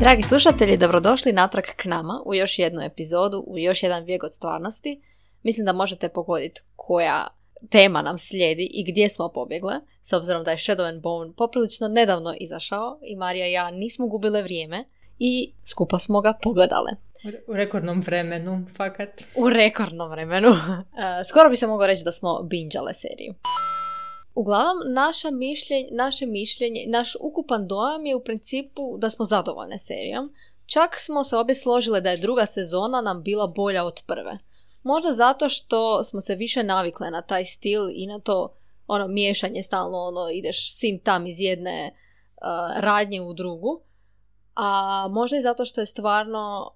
Dragi slušatelji, dobrodošli natrag k nama u još jednu epizodu, u još jedan vijek od stvarnosti. Mislim da možete pogoditi koja tema nam slijedi i gdje smo pobjegle, s obzirom da je Shadow and Bone poprilično nedavno izašao i Marija i ja nismo gubile vrijeme i skupa smo ga pogledale. U rekordnom vremenu, fakat. U rekordnom vremenu. E, skoro bi se moglo reći da smo binđale seriju. Uglavnom, naša mišljenje, naše mišljenje, naš ukupan dojam je u principu da smo zadovoljne serijom. Čak smo se obje složile da je druga sezona nam bila bolja od prve. Možda zato što smo se više navikle na taj stil i na to ono miješanje stalno ono ideš sim tam iz jedne uh, radnje u drugu. A možda i zato što je stvarno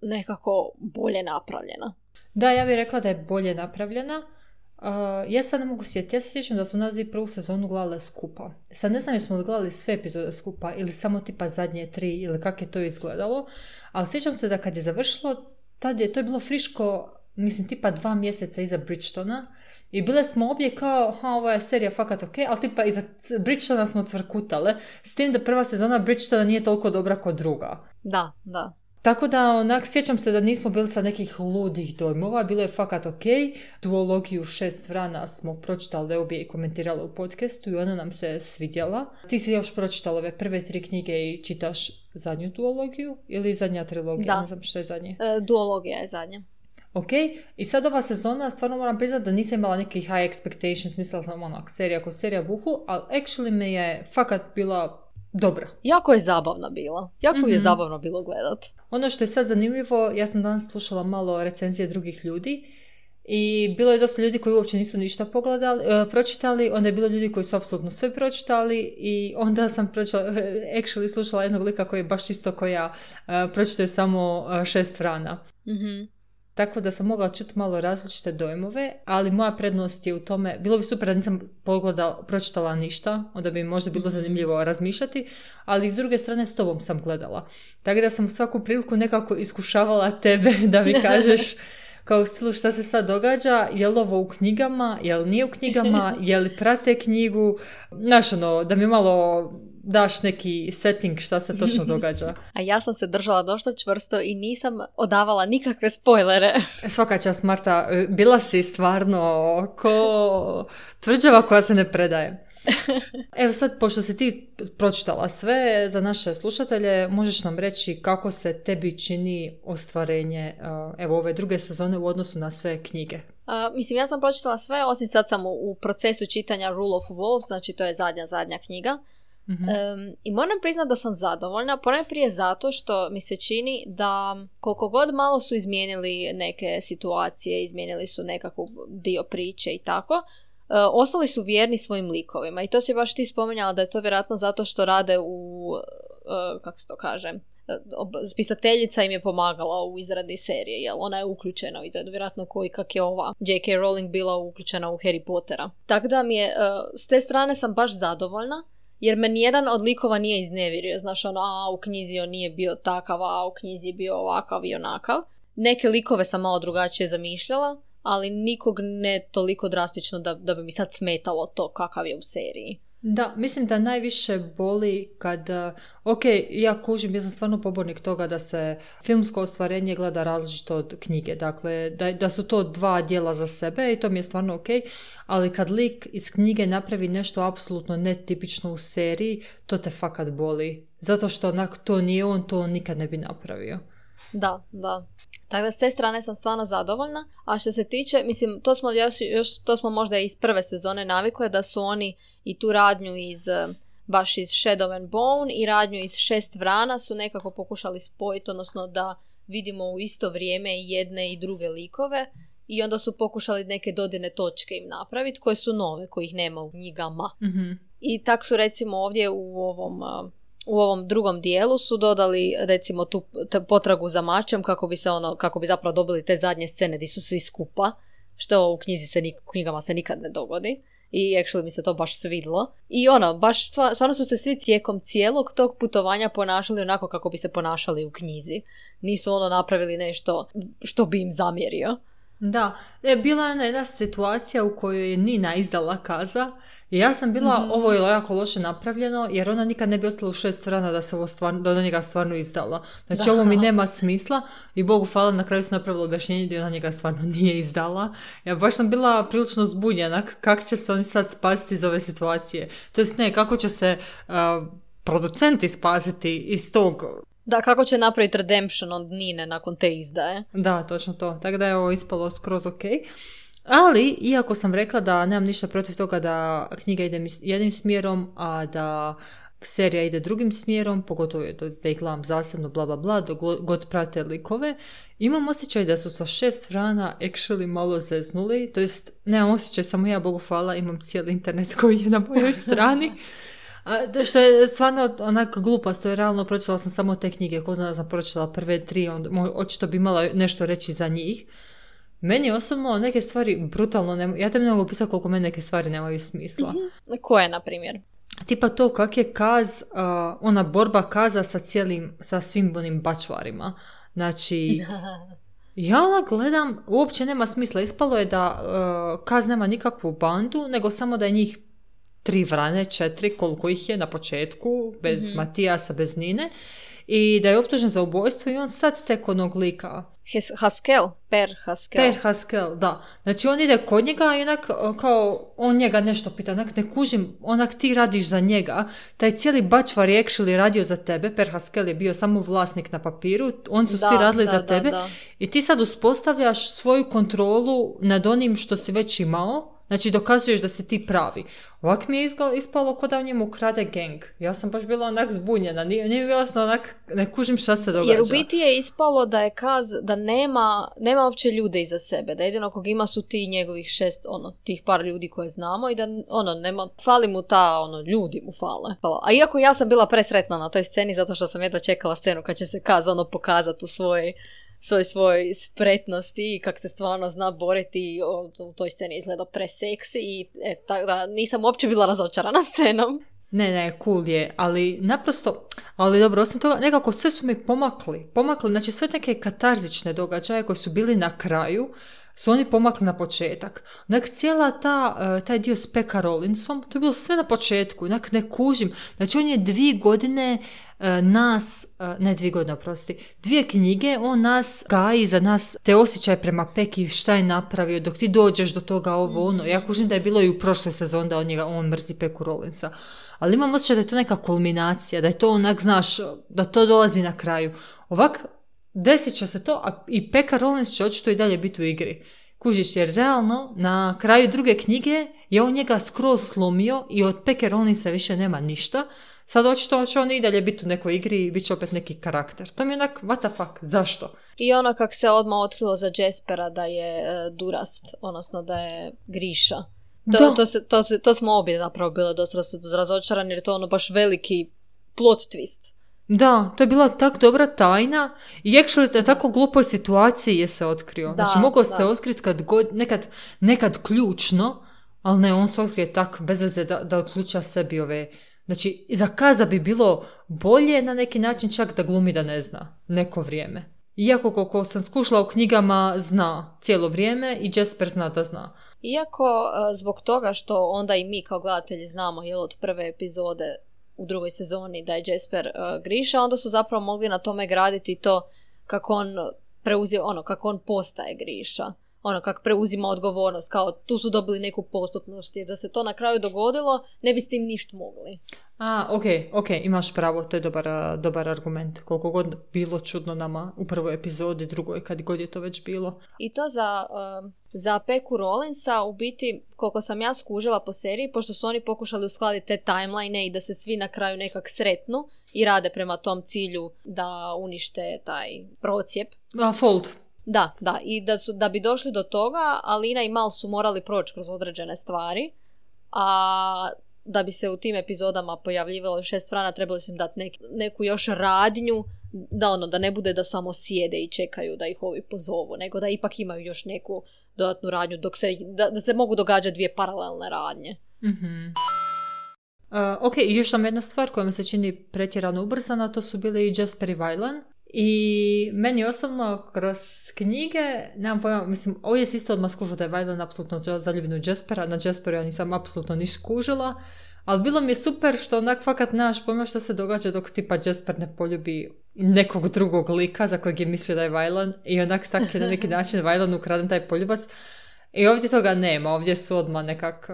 nekako bolje napravljena. Da, ja bih rekla da je bolje napravljena. Uh, ja sad ne mogu sjetiti, ja se sjećam da smo nas prvu sezonu gledali skupa. Sad ne znam jesmo li gledali sve epizode skupa ili samo tipa zadnje tri ili kako je to izgledalo, ali sjećam se da kad je završilo, tad je to je bilo friško, mislim tipa dva mjeseca iza Bridgetona i bile smo obje kao, ha, ova je serija fakat ok, ali tipa iza Bridgetona smo cvrkutale, s tim da prva sezona Bridgetona nije toliko dobra kao druga. Da, da. Tako da, onak, sjećam se da nismo bili sa nekih ludih dojmova, bilo je fakat ok. Duologiju šest vrana smo pročitali obje i komentirali u podcastu i ona nam se svidjela. Ti si još pročitala ove prve tri knjige i čitaš zadnju duologiju ili zadnja trilogija? Da. Ne znam što je zadnje. E, duologija je zadnja. Ok, i sad ova sezona, stvarno moram priznati da nisam imala nekih high expectations, mislila sam onak serija ko serija buhu, ali actually me je fakat bila dobra. Jako je zabavna bila. Jako je Mhm. zabavno bilo gledat. Ono što je sad zanimljivo, ja sam danas slušala malo recenzije drugih ljudi i bilo je dosta ljudi koji uopće nisu ništa pogledali, e, pročitali, onda je bilo ljudi koji su apsolutno sve pročitali i onda sam pročitala, actually slušala jednog lika koji je baš isto kao ja, e, pročitao je samo e, šest vrana. Mhm. Tako da sam mogla čuti malo različite dojmove, ali moja prednost je u tome, bilo bi super da nisam pogledala, pročitala ništa, onda bi možda bilo zanimljivo razmišljati, ali s druge strane s tobom sam gledala. Tako da sam svaku priliku nekako iskušavala tebe da mi kažeš kao u stilu šta se sad događa, je li ovo u knjigama, je li nije u knjigama, je li prate knjigu, znaš ono, da mi malo daš neki setting šta se točno događa. A ja sam se držala dosta čvrsto i nisam odavala nikakve spoilere. Svaka čast Marta, e, bila si stvarno ko tvrđava koja se ne predaje. Evo sad, pošto si ti pročitala sve za naše slušatelje, možeš nam reći kako se tebi čini ostvarenje uh, evo ove druge sezone u odnosu na sve knjige. A, mislim, ja sam pročitala sve, osim sad sam u, u procesu čitanja Rule of Wolves, znači to je zadnja, zadnja knjiga. Mhm. Em, I moram priznati da sam zadovoljna, ponajprije zato što mi se čini da koliko god malo su izmijenili neke situacije, izmijenili su nekakav dio priče i tako, e, ostali su vjerni svojim likovima. I to si baš ti spominjala da je to vjerojatno zato što rade u, e, kako se to kaže, e, spisateljica im je pomagala u izradi serije, jel ona je uključena u izradu, vjerojatno koji kak je ova J.K. Rowling bila uključena u Harry Pottera. Tako da mi je, s te strane sam baš zadovoljna, jer me nijedan od likova nije iznevjerio. Znaš, ono, a u knjizi on nije bio takav, a u knjizi je bio ovakav i onakav. Neke likove sam malo drugačije zamišljala, ali nikog ne toliko drastično da, da bi mi sad smetalo to kakav je u seriji. Da, mislim da najviše boli kad, ok, ja kužim, ja sam stvarno pobornik toga da se filmsko ostvarenje gleda različito od knjige, dakle da, da su to dva dijela za sebe i to mi je stvarno ok, ali kad lik iz knjige napravi nešto apsolutno netipično u seriji, to te fakat boli, zato što onak to nije on, to on nikad ne bi napravio. Da, da. Tako da s te strane sam stvarno zadovoljna. A što se tiče, mislim, to smo još, još to smo možda iz prve sezone navikle da su oni i tu radnju iz eh, baš iz Shadow and Bone i radnju iz Šest vrana su nekako pokušali spojiti, odnosno da vidimo u isto vrijeme i jedne i druge likove i onda su pokušali neke dodirne točke im napraviti koje su nove, kojih nema u knjigama. Mhm. I tak su recimo ovdje u ovom, a, u ovom drugom dijelu su dodali recimo tu potragu za mačem kako bi se ono, kako bi zapravo dobili te zadnje scene gdje su svi skupa, što u knjizi se, knjigama se nikad ne dogodi. I actually mi se to baš svidlo. I ono, baš stva- stvarno su se svi tijekom cijelog tog putovanja ponašali onako kako bi se ponašali u knjizi. Nisu ono napravili nešto što bi im zamjerio. Da, e, bila je ona jedna situacija u kojoj je Nina izdala kaza i ja sam bila, Mhm. ovo je jako loše napravljeno, jer ona nikad ne bi ostala u šest strana da se ovo stvarno, da ona njega stvarno izdala. Znači Da. ovo mi nema smisla i Bogu hvala na kraju su napravili objašnjenje da ona njega stvarno nije izdala. Ja baš sam bila prilično zbunjena kako će se oni sad spasiti iz ove situacije. To jest ne, kako će se uh, producenti spasiti iz tog Da, kako će napraviti redemption od Nine nakon te izdaje? Da, točno to. Tako da je ovo ispalo skroz ok. Ali, iako sam rekla da nemam ništa protiv toga da knjiga ide jednim smjerom, a da serija ide drugim smjerom, pogotovo da ih gledam zasebno, bla bla bla, dok god prate likove, imam osjećaj da su sa šest strana actually malo zeznuli, to jest nemam osjećaj, samo ja, Bogu hvala, imam cijeli internet koji je na mojoj strani. A, to što je stvarno onak glupost, to je realno pročitala sam samo te knjige, ko zna da sam pročitala prve tri, onda očito bi imala nešto reći za njih. Meni osobno neke stvari brutalno, ne, ja te ne mogu opisati koliko meni neke stvari nemaju smisla. Koje, na primjer? Tipa to kak je kaz, a, ona borba kaza sa cijelim, sa svim onim bačvarima. Znači, ja ona gledam, uopće nema smisla. Ispalo je da uh, Kaz nema nikakvu bandu, nego samo da je njih tri vrane, četiri, koliko ih je na početku, bez Mhm. Matijasa, bez Nine. I da je optužen za ubojstvo i on sad tek onog lika. Hes- Haskel? Per Haskel? Per Haskell, da. Znači on ide kod njega i onak uh, kao on njega nešto pita, onak ne kužim, onak ti radiš za njega. Taj cijeli bačvar je actually radio za tebe, Per Haskell je bio samo vlasnik na papiru, on su svi radili da, za da, tebe. da. I ti sad uspostavljaš svoju kontrolu nad onim što si već imao, znači dokazuješ da si ti pravi. Ovak mi je ispalo kao da njemu krade gang. Ja sam baš bila onak zbunjena, nije, nije bilo jasno onak, ne kužim šta se događa. Jer u biti je ispalo da je Kaz, da nema, nema uopće ljude iza sebe, da jedino kog ima su ti njegovih šest, ono, tih par ljudi koje znamo i da, ono, nema, fali mu ta, ono, ljudi mu fale. A iako ja sam bila presretna na toj sceni zato što sam jedva čekala scenu kad će se Kaz, ono, pokazati u svojoj svoj svoj spretnosti i kak se stvarno zna boriti u toj sceni izgleda preseksi i e, tako da nisam uopće bila razočarana scenom. Ne, ne, cool je, ali naprosto, ali dobro, osim toga, nekako sve su mi pomakli, pomakli, znači sve neke katarzične događaje koji su bili na kraju, su oni pomakli na početak. Onak cijela ta, eh, taj dio s Pekka Rollinsom, to je bilo sve na početku, onak ne kužim. Znači on je dvije godine eh, nas, eh, ne dvije godine, oprosti, dvije knjige, on nas gaji za nas te osjećaje prema Peki, šta je napravio, dok ti dođeš do toga ovo ono. Ja kužim da je bilo i u prošloj sezoni da on, njega, on mrzi Peku Rollinsa. Ali imam osjećaj da je to neka kulminacija, da je to onak, znaš, da to dolazi na kraju. Ovak, desit će se to, a i Pekka Rollins će očito i dalje biti u igri. Kužiš, jer realno, na kraju druge knjige je on njega skroz slomio i od Peke Rollinsa više nema ništa. Sad očito će on i dalje biti u nekoj igri i bit će opet neki karakter. To mi je onak, what the fuck, zašto? I ono kak se odmah otkrilo za Jaspera da je e, Durast, odnosno da je Griša. To, Da. to, se, to, se, to smo obje zapravo bile dosta raz- razočarani jer je to ono baš veliki plot twist. Da, to je bila tak dobra tajna i actually na tako glupoj situaciji je se otkrio. Da, znači, mogao da. se otkriti kad god, nekad, nekad ključno, ali ne, on se otkrije tak bez veze da, da otključa sebi ove... Znači, za Kaza bi bilo bolje na neki način čak da glumi da ne zna neko vrijeme. Iako koliko sam skušala u knjigama zna cijelo vrijeme i Jasper zna da zna. Iako e, zbog toga što onda i mi kao gledatelji znamo jel, od prve epizode u drugoj sezoni da je Jasper e, Griša, onda su zapravo mogli na tome graditi to kako on preuzio, ono, kako on postaje Griša. Ono, kako preuzima odgovornost, kao tu su dobili neku postupnost, jer da se to na kraju dogodilo, ne bi s tim ništa mogli. A, ok, ok, imaš pravo, to je dobar, dobar argument. Koliko god bilo čudno nama u prvoj epizodi, drugoj, kad god je to već bilo. I to za, um, za Peku Rollinsa, u biti, koliko sam ja skužila po seriji, pošto su oni pokušali uskladiti te timeline i da se svi na kraju nekak sretnu i rade prema tom cilju da unište taj procijep. A, Fold. Da, da, i da, su, da bi došli do toga, Alina i Mal su morali proći kroz određene stvari, a da bi se u tim epizodama pojavljivalo šest strana, trebali su im dati nek- neku još radnju, da ono, da ne bude da samo sjede i čekaju da ih ovi pozovu, nego da ipak imaju još neku dodatnu radnju, dok se, da, da se mogu događati dvije paralelne radnje. Mhm. A, ok, još sam jedna stvar koja mi se čini pretjerano ubrzana, to su bili i Jasper i Vajlan. I meni osobno kroz knjige, nemam pojma, mislim, ovdje se isto odmah skužilo da je Vajlan apsolutno zaljubljen u Jaspera, na Jasperu ja nisam apsolutno niš skužila, ali bilo mi je super što onak fakat nemaš pojma što se događa dok tipa Jasper ne poljubi nekog drugog lika za kojeg je mislio da je Vajlan i onak tak je na neki način Vajlan ukraden taj poljubac. I ovdje toga nema, ovdje su odmah nekak...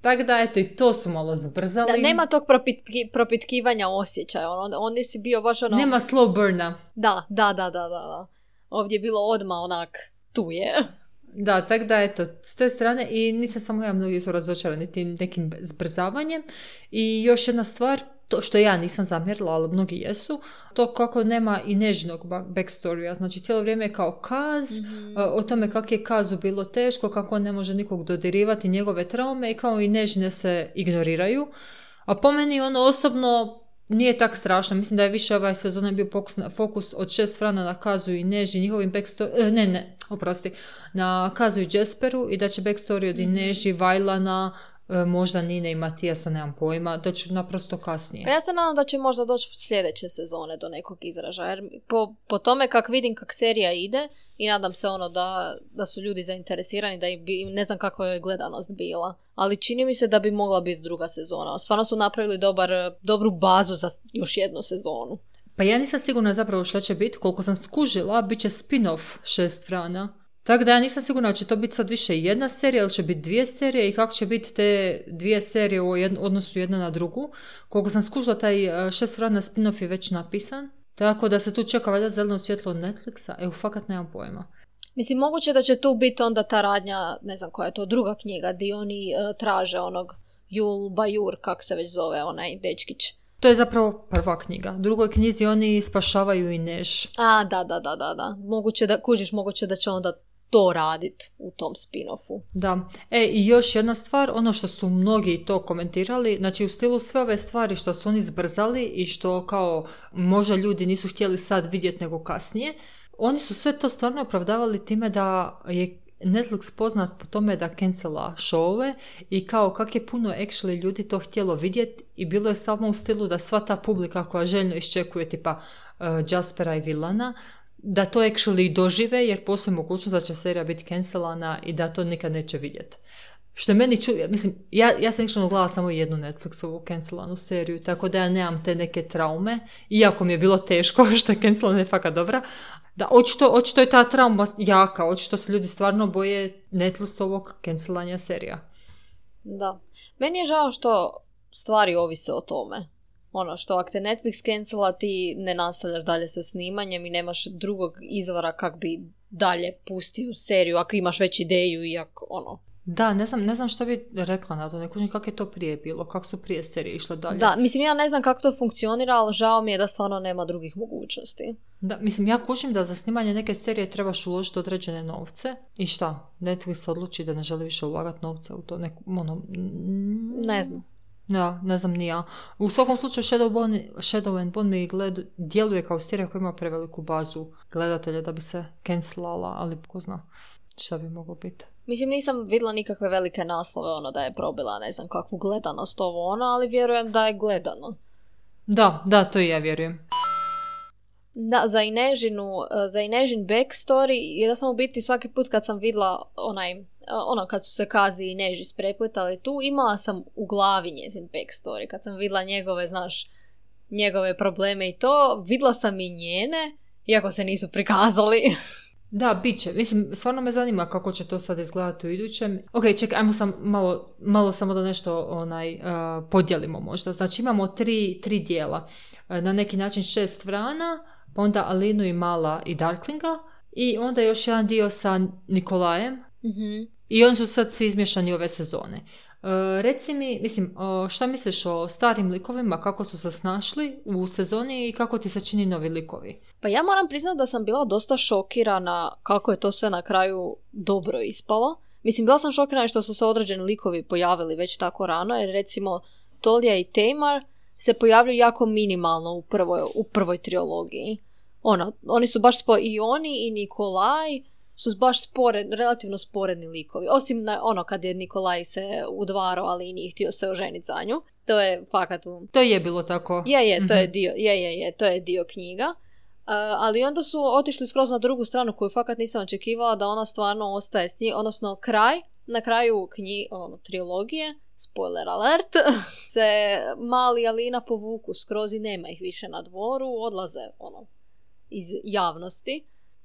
Tako da, eto, i to su malo zbrzali. Da, nema tog propitki, propitkivanja osjećaja, on, on si bio baš ono... Nema slow burna. Da, da, da, da, da. Ovdje je bilo odmah onak, tu je. Da, tako da eto, s te strane i nisam samo ja, mnogi su razočarani tim nekim zbrzavanjem. I još jedna stvar, to što ja nisam zamjerila, ali mnogi jesu, to kako nema i nežnog backstorya. Znači cijelo vrijeme je kao kaz, mhm. o tome kako je kazu bilo teško, kako on ne može nikog dodirivati, njegove traume i kao i nežne se ignoriraju. A po meni ono osobno nije tak strašno. Mislim da je više ovaj sezon bio fokus, fokus od šest frana na Kazu i Neži, njihovim backstory, e, ne, ne, oprosti, na Kazu i Jasperu i da će backstory od mm Ineži, Vajlana, možda Nine i Matijasa, nemam pojma, da će naprosto kasnije. Pa ja se nadam da će možda doći sljedeće sezone do nekog izražaja, jer po, po tome kak vidim kak serija ide i nadam se ono da, da su ljudi zainteresirani, da bi, ne znam kako je gledanost bila, ali čini mi se da bi mogla biti druga sezona. Stvarno su napravili dobar, dobru bazu za još jednu sezonu. Pa ja nisam sigurna zapravo što će biti, koliko sam skužila, bit će spin-off šest frana. Tako da ja nisam sigurna će to biti sad više jedna serija ili će biti dvije serije i kako će biti te dvije serije u odnosu jedna na drugu. Koliko sam skužila, taj e, šest vrana spin-off je već napisan. Tako da se tu čeka valjda zeleno svjetlo od Netflixa. Evo, fakat nemam pojma. Mislim, moguće da će tu biti onda ta radnja, ne znam koja je to druga knjiga, gdje oni uh, traže onog Jul Bajur, kak se već zove onaj dečkić. To je zapravo prva knjiga. U drugoj knjizi oni spašavaju i neš. A, da, da, da, da, da. Moguće da, kužiš, moguće da će onda to raditi u tom spin-offu. Da. E, i još jedna stvar, ono što su mnogi to komentirali, znači u stilu sve ove stvari što su oni zbrzali i što kao možda ljudi nisu htjeli sad vidjeti nego kasnije, oni su sve to stvarno opravdavali time da je Netflix poznat po tome da cancela showove i kao kak je puno actually ljudi to htjelo vidjeti i bilo je samo u stilu da sva ta publika koja željno iščekuje tipa uh, Jaspera i Villana da to actually dožive jer postoji mogućnost da će serija biti cancelana i da to nikad neće vidjeti. Što meni ču... Mislim, ja, ja sam išla gledala samo jednu Netflixovu cancelanu seriju, tako da ja nemam te neke traume, iako mi je bilo teško, što je cancelana je fakat dobra. Da, očito, očito je ta trauma jaka, očito se ljudi stvarno boje Netflixovog cancelanja serija. Da. Meni je žao što stvari ovise o tome ono što ako te Netflix cancela ti ne nastavljaš dalje sa snimanjem i nemaš drugog izvora kak bi dalje pustio seriju ako imaš već ideju i ako ono da, ne znam, ne znam što bi rekla na to, ne kužim kako je to prije bilo, kako su prije serije išle dalje. Da, mislim ja ne znam kako to funkcionira, ali žao mi je da stvarno nema drugih mogućnosti. Da, mislim ja kužim da za snimanje neke serije trebaš uložiti određene novce i šta, Netflix odluči da ne želi više ulagati novce u to, neku, ono... Ne znam. Ja, ne znam ni ja. U svakom slučaju Shadow, Bone, Shadow and Bone mi gled, djeluje kao serija koja ima preveliku bazu gledatelja da bi se cancelala, ali ko zna šta bi moglo biti. Mislim, nisam vidjela nikakve velike naslove, ono da je probila ne znam kakvu gledanost ovo ono, ali vjerujem da je gledano. Da, da, to i ja vjerujem. Da, za Inežinu, za Inežin backstory, ja sam u biti svaki put kad sam vidjela onaj ono kad su se Kazi i Neži sprepletali tu, imala sam u glavi njezin backstory. Kad sam vidjela njegove, znaš, njegove probleme i to, vidjela sam i njene, iako se nisu prikazali. Da, bit će. Mislim, stvarno me zanima kako će to sad izgledati u idućem. Ok, čekaj, ajmo sam malo, malo samo da nešto onaj, uh, podijelimo možda. Znači imamo tri, tri dijela. Na neki način šest vrana, onda Alinu i Mala i Darklinga. I onda još jedan dio sa Nikolajem. mm i oni su sad svi izmješani ove sezone. E, reci mi, mislim, šta misliš o starim likovima, kako su se snašli u sezoni i kako ti se čini novi likovi? Pa ja moram priznati da sam bila dosta šokirana kako je to sve na kraju dobro ispalo. Mislim, bila sam šokirana što su se određeni likovi pojavili već tako rano, jer recimo Tolja i Tamar se pojavljuju jako minimalno u prvoj, u prvoj triologiji. Ono, oni su baš spo... i oni i Nikolaj su baš spored, relativno sporedni likovi. Osim na ono kad je Nikolaj se udvaro, ali i nije htio se oženiti za nju. To je fakat To je bilo tako. Je, je, to je mhm. dio, je, je, je, to je dio knjiga. ali onda su otišli skroz na drugu stranu koju fakat nisam očekivala da ona stvarno ostaje s njim, odnosno kraj, na kraju knji, ono, trilogije, spoiler alert, se mali Alina povuku skroz i nema ih više na dvoru, odlaze ono, iz javnosti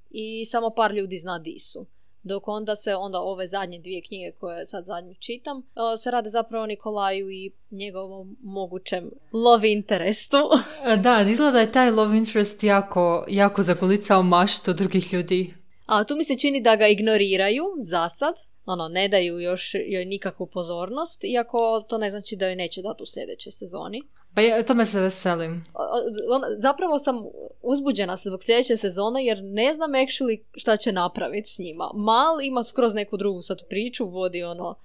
i samo par ljudi zna di su. Dok onda se onda ove zadnje dvije knjige koje sad zadnju čitam se rade zapravo o Nikolaju i njegovom mogućem love interestu. da, izgleda je taj love interest jako, jako zagolicao maštu drugih ljudi. A tu mi se čini da ga ignoriraju za sad, ono, ne daju još joj nikakvu pozornost, iako to ne znači da joj neće dati u sljedećoj sezoni. Pa ja, tome se veselim. zapravo sam uzbuđena zbog sljedeće sezone jer ne znam actually šta će napraviti s njima. Mal ima skroz neku drugu sad priču, vodi ono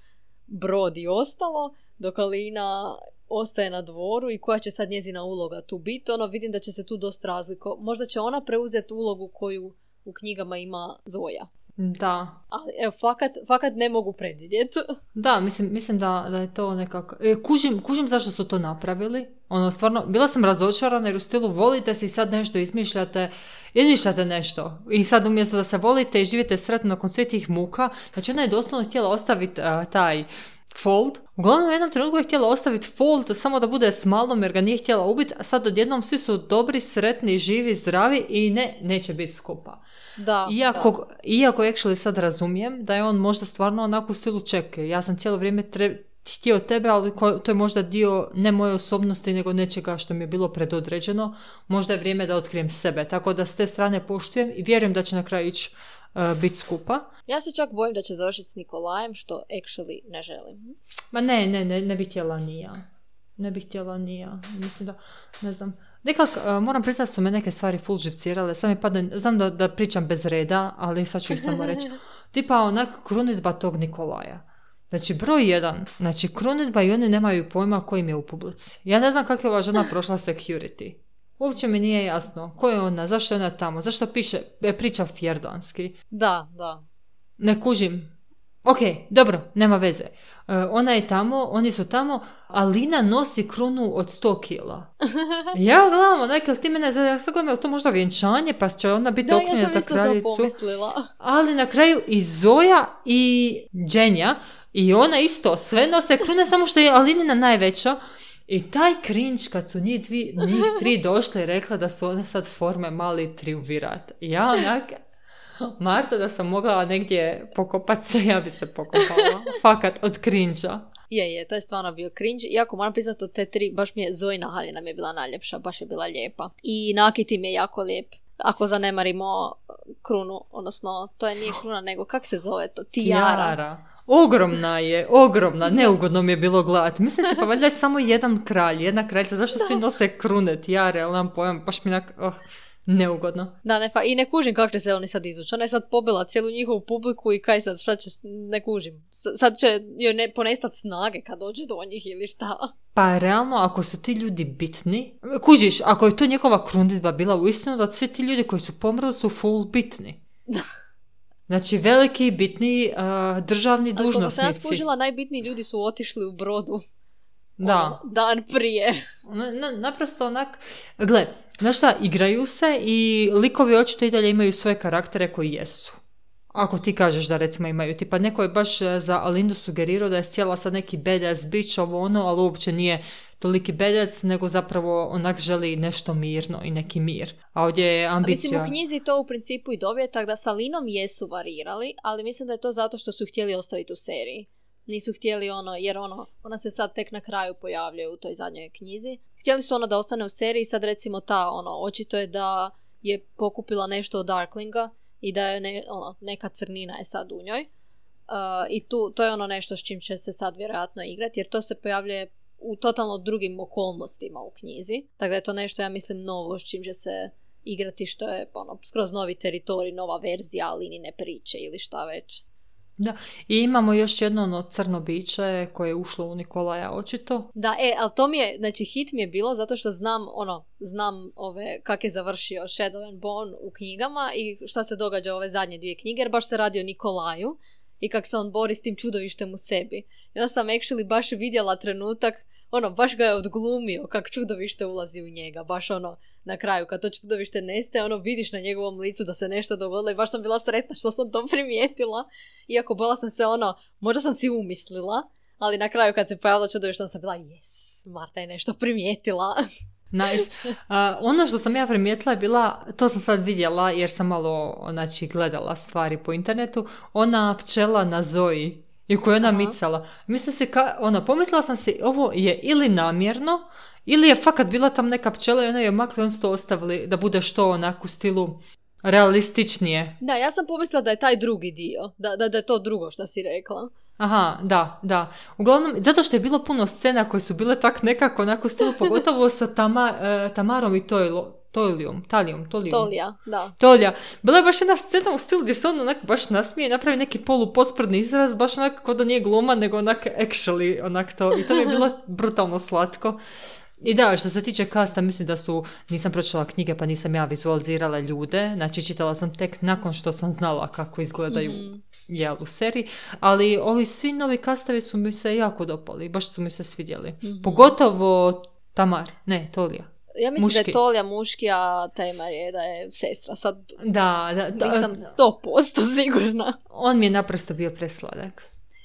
brod i ostalo, dok Alina ostaje na dvoru i koja će sad njezina uloga tu biti. Ono, vidim da će se tu dosta razliko. Možda će ona preuzeti ulogu koju u knjigama ima Zoja. Da. Ali evo, fakat, fakat ne mogu predvidjeti. Da, mislim, mislim da, da je to nekako... E, kužim, kužim zašto su to napravili. Ono, stvarno, bila sam razočarana jer u stilu volite se i sad nešto izmišljate, izmišljate nešto. I sad umjesto da se volite i živite sretno nakon svih tih muka, znači ona je doslovno htjela ostaviti taj fold. Uglavnom u jednom trenutku je htjela ostaviti fold samo da bude s malom jer ga nije htjela ubiti, a sad odjednom svi su dobri, sretni, živi, zdravi i ne, neće biti skupa. Da, iako, da. iako actually sad razumijem da je on možda stvarno onako u stilu čeke. Ja sam cijelo vrijeme tre, htio tebe, ali to je možda dio ne moje osobnosti, nego nečega što mi je bilo predodređeno. Možda je vrijeme da otkrijem sebe. Tako da s te strane poštujem i vjerujem da će na kraju ići uh, biti skupa. Ja se čak bojim da će završiti s Nikolajem, što actually ne želim. Ma ne, ne, ne, ne bih htjela ni ja. Ne bih htjela ni ja. Mislim da, ne znam. Nekak, uh, moram priznati su me neke stvari full živcirale. Sam mi padne, znam da, da pričam bez reda, ali sad ću ih samo reći. Tipa onak krunitba tog Nikolaja. Znači, broj jedan, znači krunitba i oni nemaju pojma kojim je u publici. Ja ne znam kako je ova žena prošla security. Uopće mi nije jasno. Ko je ona? Zašto je ona tamo? Zašto piše, e, priča fjerdanski? Da, da. Ne kužim. Ok, dobro, nema veze. E, ona je tamo, oni su tamo, a Lina nosi krunu od 100 kila. Ja gledam, onak, jel ti mene, ja sad gledam, je to možda vjenčanje, pa će ona biti okrenja za kraljicu. Ali na kraju i Zoja i Dženja, i ona isto, sve nose krune, samo što je Alinina najveća. I taj cringe kad su njih, dvi, njih tri došle i rekla da su one sad forme mali triumvirat. Ja onak, Marta da sam mogla negdje pokopat se, ja bi se pokopala. Fakat od cringe Je, je, to je stvarno bio cringe. Iako moram priznati od te tri, baš mi je Zojna Haljina mi je bila najljepša, baš je bila lijepa. I Nakiti mi je jako lijep. Ako zanemarimo krunu, odnosno to je nije kruna, nego kak se zove to? Tijara. Tijara. Ogromna je, ogromna, neugodno mi je bilo gledati. Mislim se, pa valjda je samo jedan kralj, jedna kraljica, zašto svi nose krune, tijare, ali nam pojam, baš mi nak, oh, neugodno. Da, ne, fa, i ne kužim kako će se oni sad izvući. Ona je sad pobila cijelu njihovu publiku i kaj sad, šta će, ne kužim. Sad će joj ne, ponestat snage kad dođe do njih ili šta. Pa realno, ako su ti ljudi bitni, kužiš, ako je to njegova krunditba bila u istinu, da svi ti ljudi koji su pomrli su full bitni. Znači, veliki, bitni uh, državni Ali dužnosnici. Ali sam skužila, najbitniji ljudi su otišli u brodu. Da. Ono, dan prije. Na, naprosto onak... Gle, znaš šta, igraju se i likovi očito i dalje imaju svoje karaktere koji jesu. Ako ti kažeš da recimo imaju, tipa neko je baš e, za Alindu sugerirao da je sjela sad neki badass bitch ovo ono, ali uopće nije toliki bedac, nego zapravo onak želi nešto mirno i neki mir. A ovdje je ambicija... Mislim, u knjizi to u principu i dobije, tako da sa Linom jesu varirali, ali mislim da je to zato što su htjeli ostaviti u seriji. Nisu htjeli ono, jer ono, ona se sad tek na kraju pojavljuje u toj zadnjoj knjizi. Htjeli su ono da ostane u seriji, sad recimo ta, ono, očito je da je pokupila nešto od Darklinga i da je ne, ono, neka crnina je sad u njoj. Uh, I tu, to je ono nešto s čim će se sad vjerojatno igrati, jer to se pojavljuje u totalno drugim okolnostima u knjizi. Tako da je to nešto, ja mislim, novo s čim će se igrati, što je ono, skroz novi teritorij, nova verzija ne priče ili šta već. Da, i imamo još jedno ono crno biće koje je ušlo u Nikolaja očito. Da, e, ali to mi je, znači hit mi je bilo zato što znam, ono, znam ove, kak je završio Shadow and Bone u knjigama i šta se događa ove zadnje dvije knjige, jer baš se radi o Nikolaju i kak se on bori s tim čudovištem u sebi. Ja sam actually baš vidjela trenutak ono, baš ga je odglumio kak čudovište ulazi u njega, baš ono, na kraju kad to čudovište nestaje, ono vidiš na njegovom licu da se nešto dogodilo i baš sam bila sretna što sam to primijetila. Iako bola sam se ono, možda sam si umislila, ali na kraju kad se pojavilo čudovište sam bila yes, Marta je nešto primijetila. Nice. ono što sam ja primijetila je bila, to sam sad vidjela jer sam malo znači, gledala stvari po internetu, ona pčela na Zoji i koju je ona micala. Mislim se, ka, ono, pomislila sam si, ovo je ili namjerno, ili je fakat bila tam neka pčela i ona je makli, on su to ostavili da bude što onako u stilu realističnije. Da, ja sam pomislila da je taj drugi dio, da, da, da je to drugo što si rekla. Aha, da, da. Uglavnom, zato što je bilo puno scena koje su bile tak nekako onako stilu, pogotovo sa tama, uh, Tamarom i Tojlo, Tolijom, Talijom, Tolijom. Tolija, da. Tolija. Bila je baš jedna scena u stilu gdje se on onako baš nasmije i napravi neki polupospredni izraz, baš onako da nije gluma, nego onako actually onak to. I to mi je bilo brutalno slatko. I da, što se tiče kasta, mislim da su, nisam pročitala knjige pa nisam ja vizualizirala ljude, znači čitala sam tek nakon što sam znala kako izgledaju mm jel, u seriji, ali ovi svi novi kastavi su mi se jako dopali, baš su mi se svidjeli. mm Pogotovo Tamar, ne, Tolija. Ja mislim da je Tolija muški, a je da je sestra. Sad da, da, nisam sto posto sigurna. On mi je naprosto bio presladak.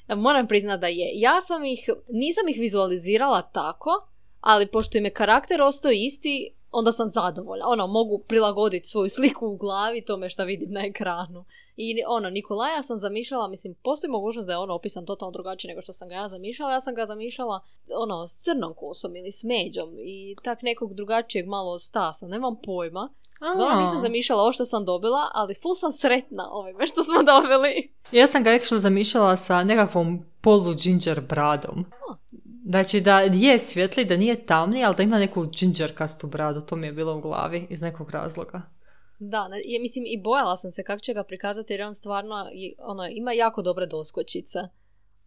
Moram priznati da je. Ja sam ih, nisam ih vizualizirala tako, ali pošto im je karakter ostao isti, onda sam zadovoljna. Ono, mogu prilagoditi svoju sliku u glavi tome što vidim na ekranu. I ono, Nikolaja sam zamišljala, mislim, postoji mogućnost da je ono opisan totalno drugačije nego što sam ga ja zamišljala. Ja sam ga zamišljala ono, s crnom kosom ili s međom i tak nekog drugačijeg malo stasa, nemam pojma. Dobro, nisam zamišljala ovo što sam dobila, ali full sam sretna ovime što smo dobili. Ja sam ga actually zamišljala sa nekakvom polu ginger bradom. Znači da je svjetli, da nije tamni, ali da ima neku džinđerkastu bradu, to mi je bilo u glavi iz nekog razloga. Da, je, mislim i bojala sam se kako će ga prikazati jer on stvarno ono, ima jako dobre doskočice.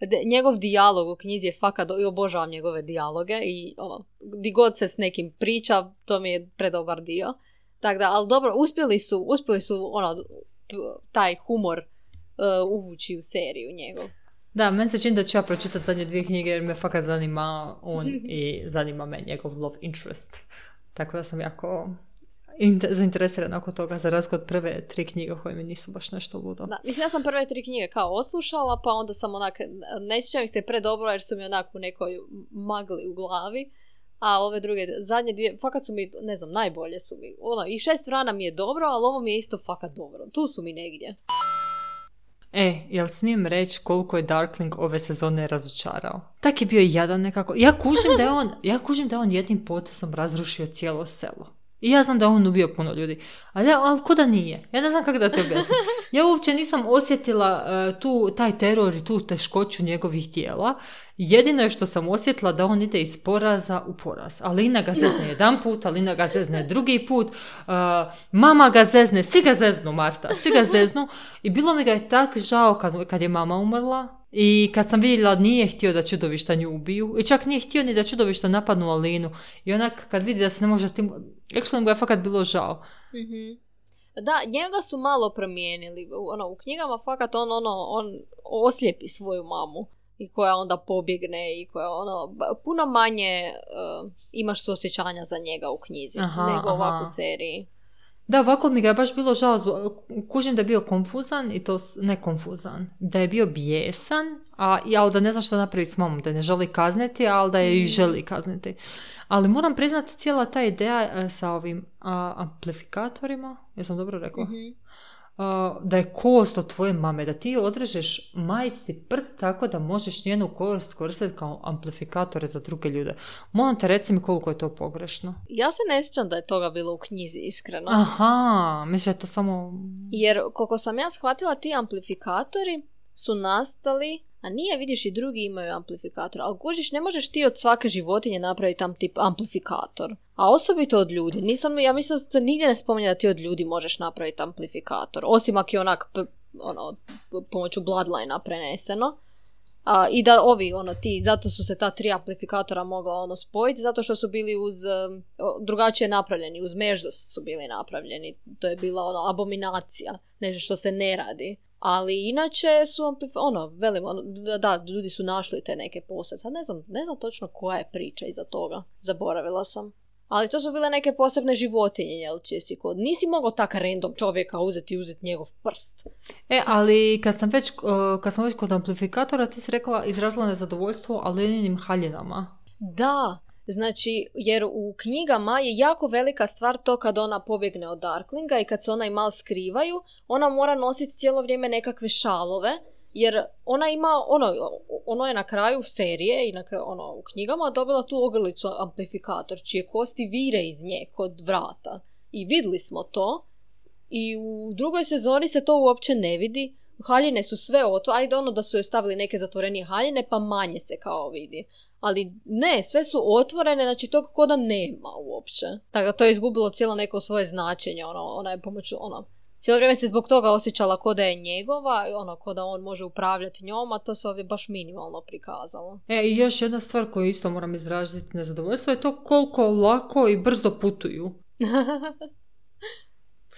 De, njegov dijalog u knjizi je fakat, i obožavam njegove dijaloge i ono, di god se s nekim priča, to mi je predobar dio. Tako da, ali dobro, uspjeli su, uspjeli su ono, taj humor uh, uvući u seriju njegov. Da, meni se čini da ću ja pročitati zadnje dvije knjige jer me fakat zanima on i zanima me njegov love interest. Tako da sam jako zainteresirana oko toga za razgod prve tri knjige koje mi nisu baš nešto ludo. Da, mislim ja sam prve tri knjige kao oslušala pa onda sam onak, ne sjećam ih se predobro jer su mi onak u nekoj magli u glavi. A ove druge, zadnje dvije, fakat su mi, ne znam, najbolje su mi. Ono, i šest vrana mi je dobro, ali ovo mi je isto fakat dobro. Tu su mi negdje. E, jel smijem reći koliko je Darkling ove sezone razočarao? Tak je bio jadan nekako. Ja kužim da je on, ja kužim da on jednim potezom razrušio cijelo selo. I ja znam da on ubio puno ljudi. Ali, ali ko da nije? Ja ne znam kako da te objasnim. Ja uopće nisam osjetila uh, tu, taj teror i tu teškoću njegovih tijela. Jedino je što sam osjetila da on ide iz poraza u poraz. Alina ga zezne jedan put, Alina ga zezne drugi put, uh, mama ga zezne, svi ga zeznu, Marta, svi ga zeznu. I bilo mi ga je tak žao kad, kad je mama umrla, i kad sam vidjela nije htio da čudovišta nju ubiju. I čak nije htio ni da čudovišta napadnu Alinu. I onak kad vidi da se ne može s tim... Actually mu je fakat bilo žao. mm Da, njega su malo promijenili. Ono, u knjigama fakat on, ono, on oslijepi svoju mamu. I koja onda pobjegne i koja ono, puno manje uh, imaš suosjećanja za njega u knjizi aha, nego ovako u seriji. Da, ovako mi ga je baš bilo žao, kužim da je bio konfuzan i to ne konfuzan, da je bio bijesan, a, ali da ne zna što napravi s mamom, da ne želi kazniti, ali da je i mm. želi kazniti. Ali moram priznati cijela ta ideja e, sa ovim amplifikatorima, jesam dobro rekla? mm da je kost od tvoje mame, da ti odrežeš majici prst tako da možeš njenu kost koristiti kao amplifikatore za druge ljude. Molim te, reci mi koliko je to pogrešno. Ja se ne sjećam da je toga bilo u knjizi, iskreno. Aha, mislim da je to samo... Jer koliko sam ja shvatila, ti amplifikatori su nastali a nije, vidiš, i drugi imaju amplifikator. Ali kužiš, ne možeš ti od svake životinje napraviti tam tip amplifikator. A osobito od ljudi. Nisam, ja mislim da se nigdje ne spominje da ti od ljudi možeš napraviti amplifikator. Osim ako je onak ono, pomoću bloodline preneseno. A, I da ovi, ono, ti, zato su se ta tri amplifikatora mogla ono spojiti, zato što su bili uz, drugačije napravljeni, uz mežu su bili napravljeni. To je bila ono, abominacija, nešto što se ne radi. Ali inače su, ono, velim, ono, da, ljudi su našli te neke posete. Ne znam, ne znam točno koja je priča iza toga. Zaboravila sam. Ali to su bile neke posebne životinje, jel česi kod. Nisi mogao tak random čovjeka uzeti i uzeti njegov prst. E, ali kad sam već, kad smo već kod amplifikatora, ti si rekla izrazila nezadovoljstvo aleninim haljinama. Da, znači, jer u knjigama je jako velika stvar to kad ona pobjegne od Darklinga i kad se ona i mal skrivaju, ona mora nositi cijelo vrijeme nekakve šalove, jer ona ima, ono, ono je na kraju serije i na, ono, u knjigama dobila tu ogrlicu amplifikator, čije kosti vire iz nje kod vrata. I vidli smo to. I u drugoj sezoni se to uopće ne vidi. Haljine su sve otvorene, ajde ono da su joj stavili neke zatvorenije haljine, pa manje se kao vidi. Ali ne, sve su otvorene, znači tog koda nema uopće. Tako da to je izgubilo cijelo neko svoje značenje, ono, ona je pomoću, ono, cijelo vrijeme se zbog toga osjećala ko da je njegova, ono, ko da on može upravljati njom, a to se ovdje baš minimalno prikazalo. E, i još jedna stvar koju isto moram izraziti nezadovoljstvo je to koliko lako i brzo putuju.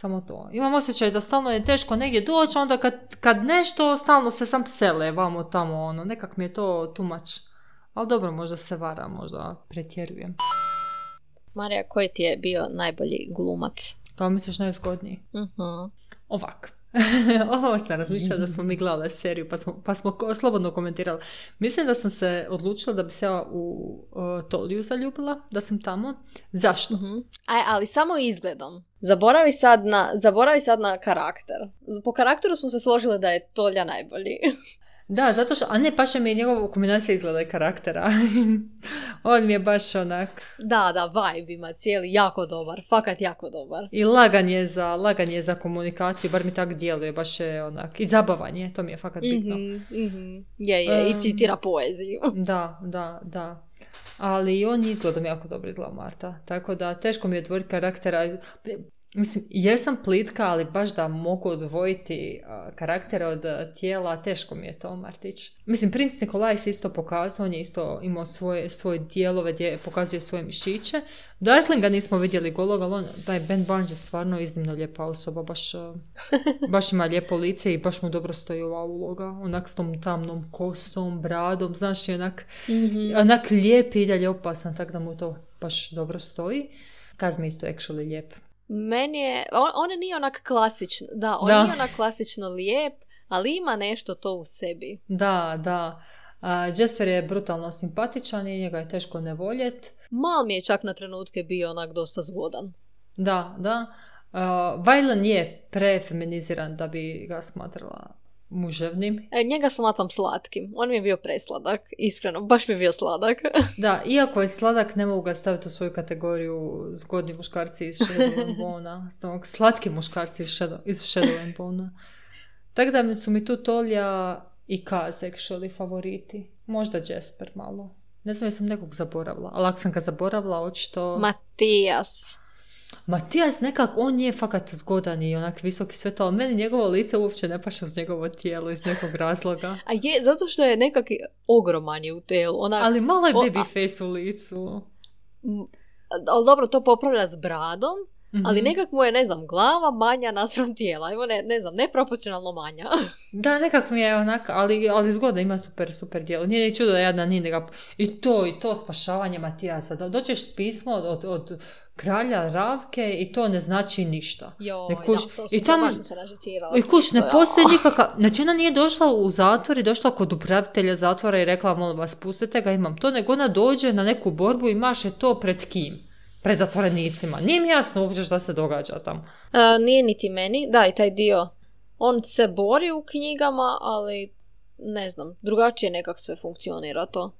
Samo to. Imam osjećaj da stalno je teško negdje doći, onda kad, kad nešto, stalno se sam sele vamo tamo, ono, nekak mi je to tumač. Ali dobro, možda se vara, možda pretjerujem. Marija, koji ti je bio najbolji glumac? Kao misliš najzgodniji? uh Ovak. Ovo sam razmišljala da smo mi gledali seriju pa smo, pa smo slobodno komentirali. Mislim da sam se odlučila da bi se ja u uh, Toliju zaljubila, da sam tamo. Zašto? uh Aj, ali samo izgledom. Zaboravi sad, na, zaboravi sad na karakter. Po karakteru smo se složili da je Tolja najbolji. Da, zato što, a ne, paše mi je njegova kombinacija izgleda i karaktera. On mi je baš onak... Da, da, vibe ima cijeli, jako dobar, fakat jako dobar. I lagan je za, lagan je za komunikaciju, bar mi tak djeluje, baš je onak, i zabavanje, to mi je fakat bitno. mm Je, je, i citira poeziju. Da, da, da. Ali on izgleda mi jako dobro izgleda Marta. Tako da teško mi je otvoriti karaktera. Mislim, jesam plitka, ali baš da mogu odvojiti uh, karaktere od tijela, teško mi je to, Martić. Mislim, princ Nikolaj se isto pokazao, on je isto imao svoje, svoje dijelove gdje pokazuje svoje mišiće. Darklinga nismo vidjeli golog, ali on, taj Ben Barnes je stvarno iznimno lijepa osoba, baš, baš ima lijepo lice i baš mu dobro stoji ova uloga. Onak s tom tamnom kosom, bradom, znaš, i onak, mm onak lijep i dalje opasan, tako da mu to baš dobro stoji. Kaz mi isto actually lijep. Meni je, on, on nije onak klasično, da, on nije onak klasično lijep, ali ima nešto to u sebi. Da, da. Uh, Jasper je brutalno simpatičan i njega je teško ne voljet. Mal mi je čak na trenutke bio onak dosta zgodan. Da, da. Uh, Vajlan je prefeminiziran da bi ga smatrala muževnim. E, njega smatram slatkim. On mi je bio presladak, iskreno. Baš mi je bio sladak. da, iako je sladak, ne mogu ga staviti u svoju kategoriju zgodni muškarci iz Shadow and Bona. Slatki muškarci iz Shadow, iz Shadow and Bona. Tako da su mi tu Tolja i Kaz actually favoriti. Možda Jasper malo. Ne znam, jesam nekog zaboravila. Ali ako sam ga zaboravila, očito... Matijas. Matijas nekak, on nije fakat zgodan i onak visoki sve to, ali meni njegovo lice uopće ne paša uz njegovo tijelo iz nekog razloga. A je, zato što je nekak ogroman je u tijelu. Onak, ali malo je baby face u licu. Ali dobro, to popravlja s bradom, ali mhm. nekak mu je, ne znam, glava manja naspram tijela. Evo, ne, ne znam, neproporcionalno manja. da, nekak mi je onak, ali, ali zgoda ima super, super djelo. Nije ni čudo da jedna nije ga... I to, i to spašavanje Matijasa. Doćeš pismo od, od kralja Ravke i to ne znači ništa. Joj, ne kuš, da, to I tam, I kuš, ne postoji nikakav... Znači ona nije došla u zatvor i došla kod upravitelja zatvora i rekla, molim vas, pustite ga, imam to, nego ona dođe na neku borbu i maše to pred kim? Pred zatvorenicima. Nije mi jasno uopće šta se događa tamo. Uh, nije niti meni, da, i taj dio. On se bori u knjigama, ali ne znam, drugačije nekak sve funkcionira to.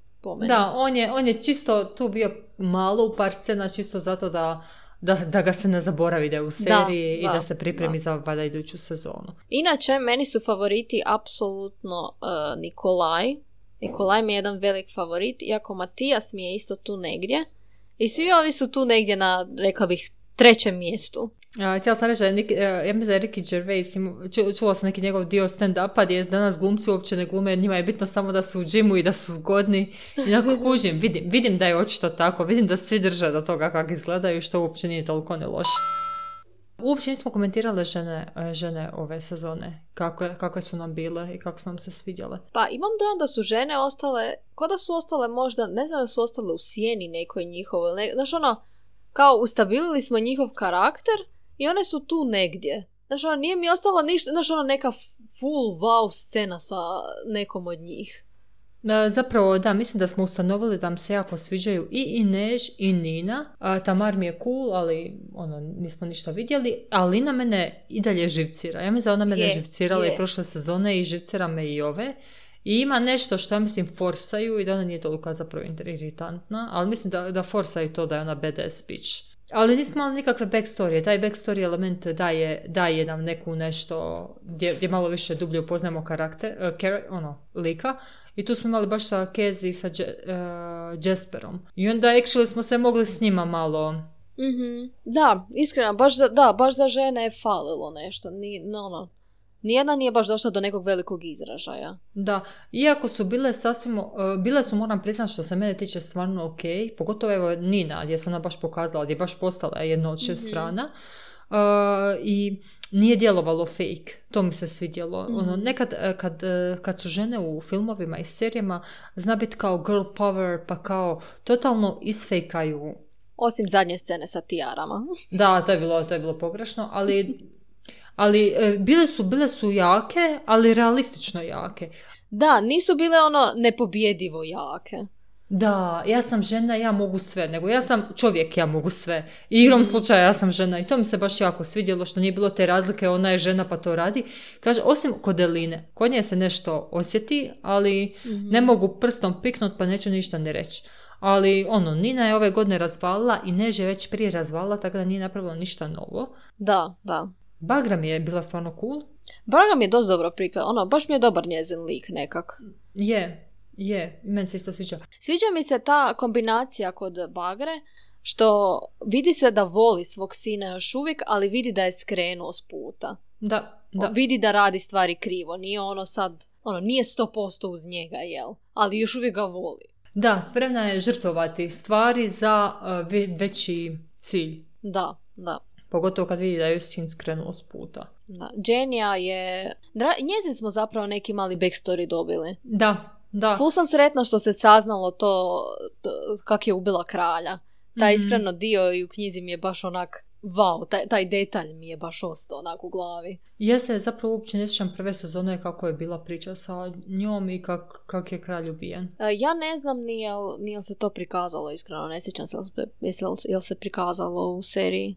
Da, on je, on je čisto tu bio malo u par scena čisto zato da, da, da ga se ne zaboravi da je u seriji i da se pripremi za valjda iduću sezonu. Inače, meni su favoriti apsolutno uh, Nikolaj. Nikolaj mi je jedan velik favorit, iako Matijas mi je isto tu negdje. I svi ovi su tu negdje na, rekla bih, trećem mjestu. Ja, htjela sam reći e, ja mislim da je Ricky Gervais, čula sam neki njegov dio stand-upa gdje danas glumci uopće ne glume njima je bitno samo da su u džimu i da su zgodni. I ako kužim, vidim, vidim da je očito tako, vidim da svi drže do toga kako izgledaju što uopće nije toliko ne loše. Uopće nismo komentirale žene, e, žene ove sezone, kako, kakve su nam bile i kako su nam se svidjele. Pa imam dojam da su žene ostale, ko da su ostale možda, ne znam da su ostale u sjeni nekoj njihovoj, znaš ono, kao ustabilili smo njihov karakter i one su tu negdje. Znaš, ono, nije mi ostalo ništa, znaš, ono, neka full wow scena sa nekom od njih. Zapravo, da, mislim da smo ustanovili da se jako sviđaju i Inež i Nina. Tamar mi je cool, ali ono, nismo ništa vidjeli. A Lina mene i dalje živcira. Ja mislim da ona mene Je, živcirala je. i prošle sezone i živcira me i ove. I ima nešto što ja mislim forsaju i da ona nije toliko zapravo iritantna, ali mislim da, da forsaju to da je ona badass bitch. Ali nismo imali nikakve backstory. Taj backstory element daje, daje nam neku nešto gdje, gdje malo više dublje upoznajemo karakter, kar- ono, lika. I tu smo imali baš sa Kezi i sa Je- eh, Jasperom. I onda actually smo se mogli s njima malo... Mhm. Da, iskreno, baš za, da, baš za žene je falilo nešto. Ni, no, ono, nijedna nije baš došla do nekog velikog izražaja. Da, iako su bile sasvim, eh, bile su moram priznati što se mene tiče stvarno ok, pogotovo evo Nina gdje se ona baš pokazala, gdje je baš postala jedna od šest Mhm. strana Eh, i nije djelovalo fake, to mi se svidjelo. Ono, Mhm. nekad eh, kad, eh, kad su žene u filmovima i serijama, zna biti kao girl power, pa kao totalno isfejkaju Osim zadnje scene sa tijarama. da, to je bilo, to je bilo pogrešno, ali, ali e, bile, su, bile su jake, ali realistično jake. Da, nisu bile ono nepobjedivo jake. Da, ja sam žena, ja mogu sve, nego ja sam čovjek, ja mogu sve. I igrom slučaja ja sam žena i to mi se baš jako svidjelo što nije bilo te razlike, ona je žena pa to radi. Kaže, osim kod Eline, kod nje se nešto osjeti, ali ne mogu prstom piknut pa neću ništa ni reći. Ali ono, Nina je ove godine razvalila i Než je već prije razvalila, tako da nije napravila ništa novo. Da, da. Bagra mi je bila stvarno cool. Mi je dosta dobro prikaz, ono, baš mi je dobar njezin lik nekak. Je, je, meni se isto sviđa. Sviđa mi se ta kombinacija kod Bagre, što vidi se da voli svog sina još uvijek, ali vidi da je skrenuo s puta. Da, da. Vidi da radi stvari krivo, nije ono sad, ono, nije 100% uz njega, jel? Ali još uvijek ga voli. Da, spremna je žrtvovati stvari za uh, ve- veći cilj. Da, da. Pogotovo kad vidi da je sin skrenuo s puta. da. Jenija je... Dra... Njezin smo zapravo neki mali backstory dobili. Da, da. Ful sam sretna što se saznalo to, to kak je ubila kralja. Taj Mhm. iskreno dio i u knjizi mi je baš onak, wow, taj, taj detalj mi je baš ostao onak u glavi. Ja se zapravo uopće ne sjećam prve sezone kako je bila priča sa njom i kak, kak je kralj ubijen. E, Ja ne znam ni jel, ni jel se to prikazalo iskreno, ne sjećam se jel, jel, se- prikazalo u seriji.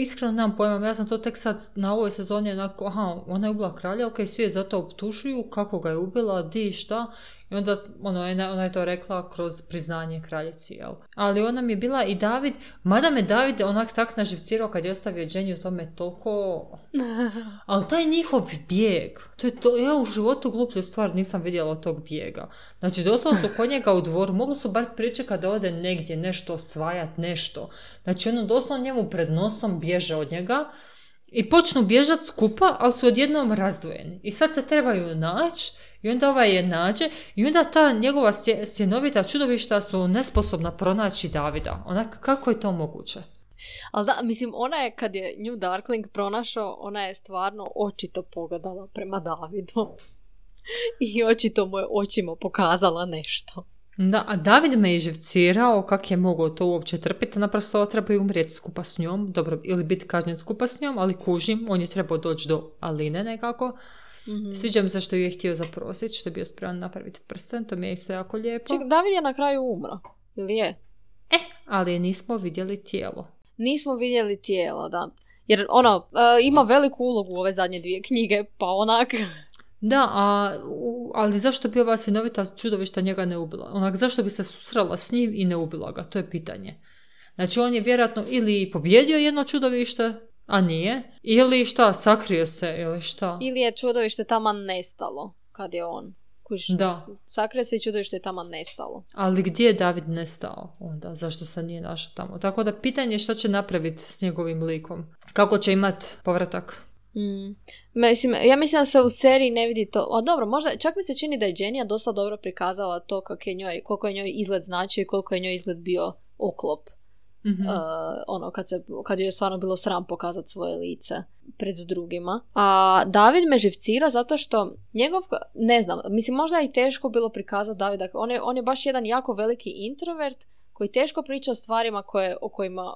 Iskreno nemam pojma, ja sam to tek sad na ovoj sezoni onako, aha, ona je ubila kralja, ok, svi je zato optužuju, kako ga je ubila, di, šta, i onda ono, ona, ona je to rekla kroz priznanje kraljici, jel? Ali ona mi je bila i David, mada me David onak tak naživcirao kad je ostavio Jenny u tome toliko... Ali taj njihov bijeg, to je to, ja u životu gluplju stvar nisam vidjela od tog bijega. Znači, doslovno su kod njega u dvoru, mogli su bar pričekat da ode negdje, nešto osvajat, nešto. Znači, ono doslovno njemu pred nosom bježe od njega i počnu bježat skupa, ali su odjednom razdvojeni. I sad se trebaju naći i onda ovaj je nađe i onda ta njegova sjenovita čudovišta su nesposobna pronaći Davida. Onak, kako je to moguće? Ali da, mislim, ona je, kad je New Darkling pronašao, ona je stvarno očito pogledala prema Davidu. I očito mu je očima pokazala nešto. Da, a David me je živcirao kak je mogao to uopće trpiti, naprosto treba umrijeti skupa s njom, dobro, ili biti kažnjen skupa s njom, ali kužim, on je trebao doći do Aline nekako. Mhm. Sviđa mi se što ju je htio zaprositi, što je bio spreman napraviti prsten, to mi je isto jako lijepo. Ček, David je na kraju umro. Ili je? Ali nismo vidjeli tijelo. Nismo vidjeli tijelo, da. Jer ono, e, ima veliku ulogu u ove zadnje dvije knjige, pa onak... Da, a, u- ali zašto bi ova sinovita čudovišta njega ne ubila? Onak, zašto bi se susrela s njim i ne ubila ga? To je pitanje. Znači, on je vjerojatno ili pobjedio jedno čudovište, a nije, ili šta, sakrio se, ili šta. Ili je čudovište taman nestalo, kad je on. Kužiš, Da, sakrio se i čudovište je taman nestalo. ali gdje je David nestao onda? Zašto se nije našao tamo? Tako da pitanje je šta će napraviti s njegovim likom. Kako će imat povratak? Mm. Mislim, ja mislim da se u seriji ne vidi to. A dobro, možda, čak mi se čini da je Jenija dosta dobro prikazala to kak je njoj, koliko je njoj izgled značio i koliko je njoj izgled bio oklop. Mhm. Uh, ono, kad, se, kad je stvarno bilo sram pokazati svoje lice pred drugima. A David me živcira zato što njegov, ne znam, mislim možda je i teško bilo prikazati Davida. On je, on je baš jedan jako veliki introvert koji teško priča o stvarima koje, o kojima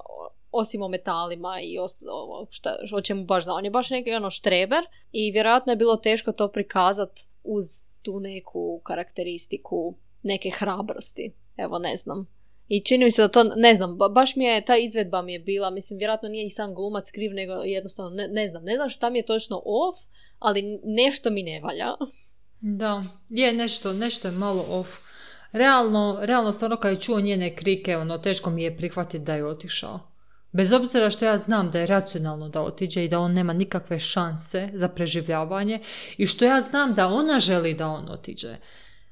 osim o metalima i ovo šta, o čemu baš zna. On je baš neki ono štreber i vjerojatno je bilo teško to prikazat uz tu neku karakteristiku neke hrabrosti. Evo, ne znam. I čini mi se da to, ne znam, baš mi je, ta izvedba mi je bila, mislim, vjerojatno nije i sam glumac kriv, nego jednostavno, ne, ne znam, ne znam šta mi je točno off, ali nešto mi ne valja. Da, je nešto, nešto je malo off. Realno, realno stvarno kad je čuo njene krike, ono, teško mi je prihvatiti da je otišao. Bez obzira što ja znam da je racionalno da otiđe i da on nema nikakve šanse za preživljavanje i što ja znam da ona želi da on otiđe.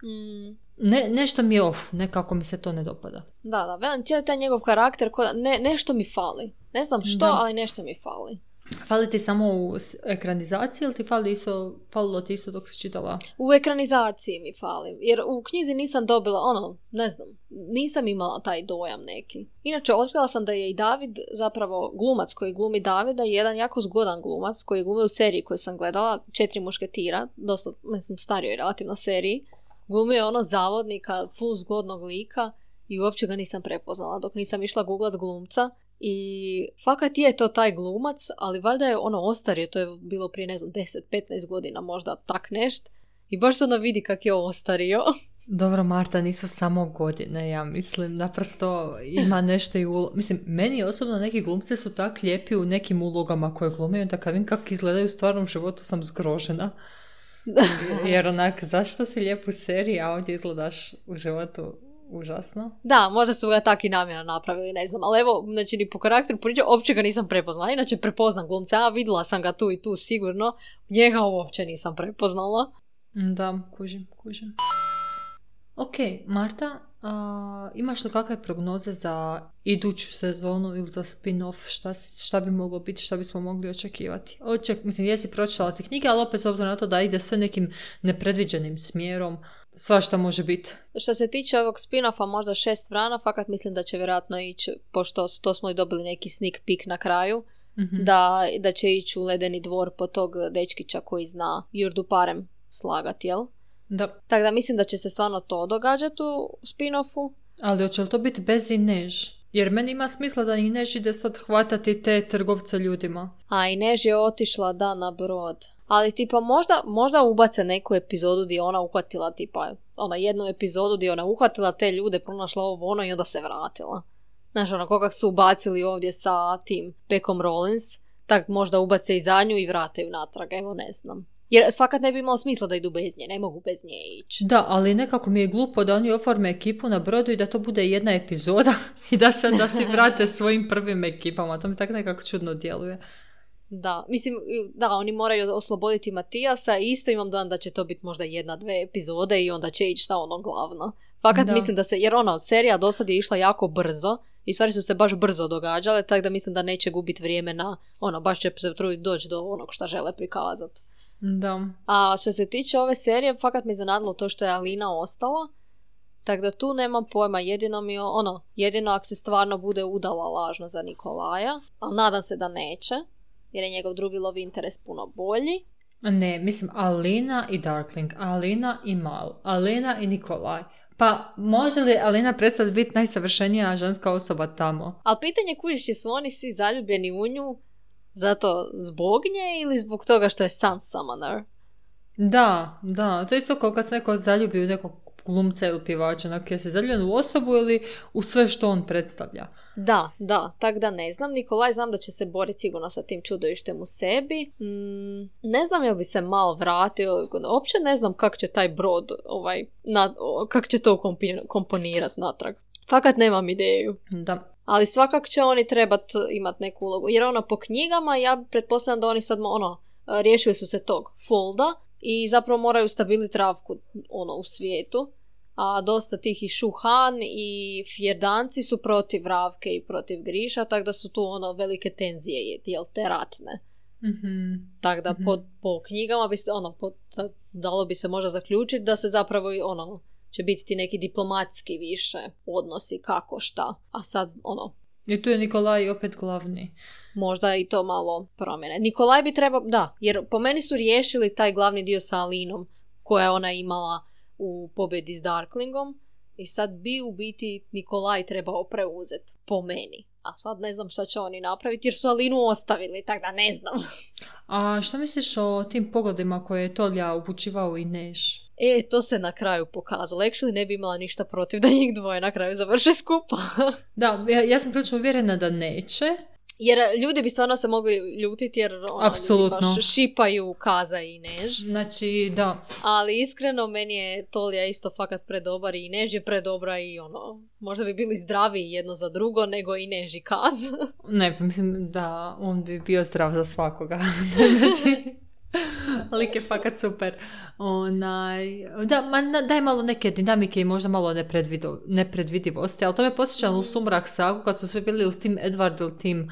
Mm. Ne, nešto mi je off, nekako mi se to ne dopada. Da, da, cijeli taj njegov karakter, ne, nešto mi fali. Ne znam što, ali nešto mi fali. Fali ti samo u ekranizaciji ili ti fali isto, falilo ti isto dok si čitala? U ekranizaciji mi fali. Jer u knjizi nisam dobila, ono, ne znam, nisam imala taj dojam neki. Inače, otkrila sam da je i David, zapravo glumac koji glumi Davida, jedan jako zgodan glumac koji glumi u seriji koju sam gledala, Četiri mušketira, dosta, mislim, starijoj relativno seriji. Glumio ono zavodnika, full zgodnog lika i uopće ga nisam prepoznala dok nisam išla googlat glumca i fakat je to taj glumac, ali valjda je ono ostario, to je bilo prije ne znam 10-15 godina možda tak nešt. I baš se ono vidi kak je ostario. Dobro, Marta, nisu samo godine, ja mislim. Naprosto ima nešto i ulo... Mislim, meni osobno neki glumci su tak lijepi u nekim ulogama koje glume, onda kad vidim kako izgledaju u stvarnom životu sam zgrožena. Jer onak, zašto si lijep u seriji, a ovdje izgledaš u životu užasno. Da, možda su ga tak i namjerno napravili, ne znam. Ali evo, znači ni po karakteru priče, uopće ga nisam prepoznala. Inače prepoznam glumca, a vidjela sam ga tu i tu sigurno. Njega uopće nisam prepoznala. Da, kužim, kužim. Ok, Marta, imaš li kakve prognoze za iduću sezonu ili za spin-off? Šta, šta bi moglo biti, šta bismo mogli očekivati? Oček, mislim, jesi pročitala si knjige, ali opet s obzirom na to da ide sve nekim nepredviđenim smjerom, svašta može biti. Što se tiče ovog spin-offa, možda šest vrana, fakat mislim da će vjerojatno ići, pošto to smo i dobili neki sneak peek na kraju, mhm. da, da će ići u ledeni dvor po tog dečkića koji zna Jurdu Parem slagati, jel? Da. Tako da mislim da će se stvarno to događati u spin-offu. Ali hoće li to biti bez Inež? Jer meni ima smisla da Inež ide sad hvatati te trgovce ljudima. A Inež je otišla da na brod. Ali tipa možda, možda ubace neku epizodu gdje ona uhvatila tipa ona jednu epizodu gdje ona uhvatila te ljude, pronašla ovo ono i onda se vratila. Znaš ono koga su ubacili ovdje sa tim Beckom Rollins, tak možda ubace i zadnju i vrate ju natrag, evo ne znam. Jer fakat ne bi imalo smisla da idu bez nje, ne mogu bez nje ići. Da, ali nekako mi je glupo da oni oforme ekipu na brodu i da to bude jedna epizoda i da se da si vrate svojim prvim ekipama. To mi tako nekako čudno djeluje. Da, mislim, da, oni moraju osloboditi Matijasa i isto imam dan da će to biti možda jedna, dve epizode i onda će ići šta ono glavno. Fakat mislim da se, jer ona serija do sad je išla jako brzo i stvari su se baš brzo događale, tako da mislim da neće gubiti vrijeme na, ono, baš će se truditi doći do onog što žele prikazati. Da. A što se tiče ove serije, fakat mi zanadilo to što je Alina ostala. Tako da tu nemam pojma, jedino mi ono, jedino ako se stvarno bude udala lažno za Nikolaja, ali nadam se da neće, jer je njegov drugi lov interes puno bolji. Ne, mislim Alina i Darkling, Alina i Mal, Alina i Nikolaj. Pa može li Alina prestati biti najsavršenija ženska osoba tamo? Ali pitanje kužiš, su oni svi zaljubljeni u nju zato zbog nje ili zbog toga što je Sun Summoner? Da, da. To je isto kao kad se neko zaljubi u nekog glumca ili pjevača, onak je se zaljubljen u osobu ili u sve što on predstavlja. Da, da, tak da ne znam. Nikolaj znam da će se boriti sigurno sa tim čudovištem u sebi. Mm, ne znam jel bi se malo vratio, uopće ne znam kak će taj brod, ovaj, na, kak će to komponirati natrag. Fakat nemam ideju. Da. Ali svakako će oni trebat imati neku ulogu. Jer ono po knjigama ja pretpostavljam da oni sad ono, riješili su se tog folda i zapravo moraju stabiliti travku ono, u svijetu. A dosta tih i Šuhan i Fjerdanci su protiv Ravke i protiv Griša, tako da su tu ono velike tenzije, jel te ratne. Mm-hmm. Tako da po, mhm. po knjigama bi se, ono, po, dalo bi se možda zaključiti da se zapravo ono, će biti ti neki diplomatski više odnosi kako šta. A sad, ono... I tu je Nikolaj opet glavni. Možda i to malo promjene. Nikolaj bi trebao, da, jer po meni su riješili taj glavni dio sa Alinom koja je ona imala u pobjedi s Darklingom I sad bi u biti Nikolaj trebao preuzeti, po meni. A sad ne znam šta će oni napraviti jer su Alinu ostavili, tako da ne znam. A šta misliš o tim pogodima koje je Tolja upućivao i Neš? E, to se na kraju pokazalo. Actually ne bi imala ništa protiv da njih dvoje na kraju završe skupa. Da, ja, ja sam prilično uvjerena da neće. Jer ljudi bi stvarno se mogli ljutiti jer ono, Apsolutno. baš šipaju Kaza i Než. Znači, da. Ali iskreno meni je Tolja isto fakat predobar i Než je predobra i ono, možda bi bili zdraviji jedno za drugo nego i Než i Kaz. Ne, pa mislim da on bi bio zdrav za svakoga. znači, lik je fakat super. Onaj, da, ma, daj malo neke dinamike i možda malo nepredvidivosti, ali to me posjeća na u sumrak sagu kad su sve bili ili tim Edward ili tim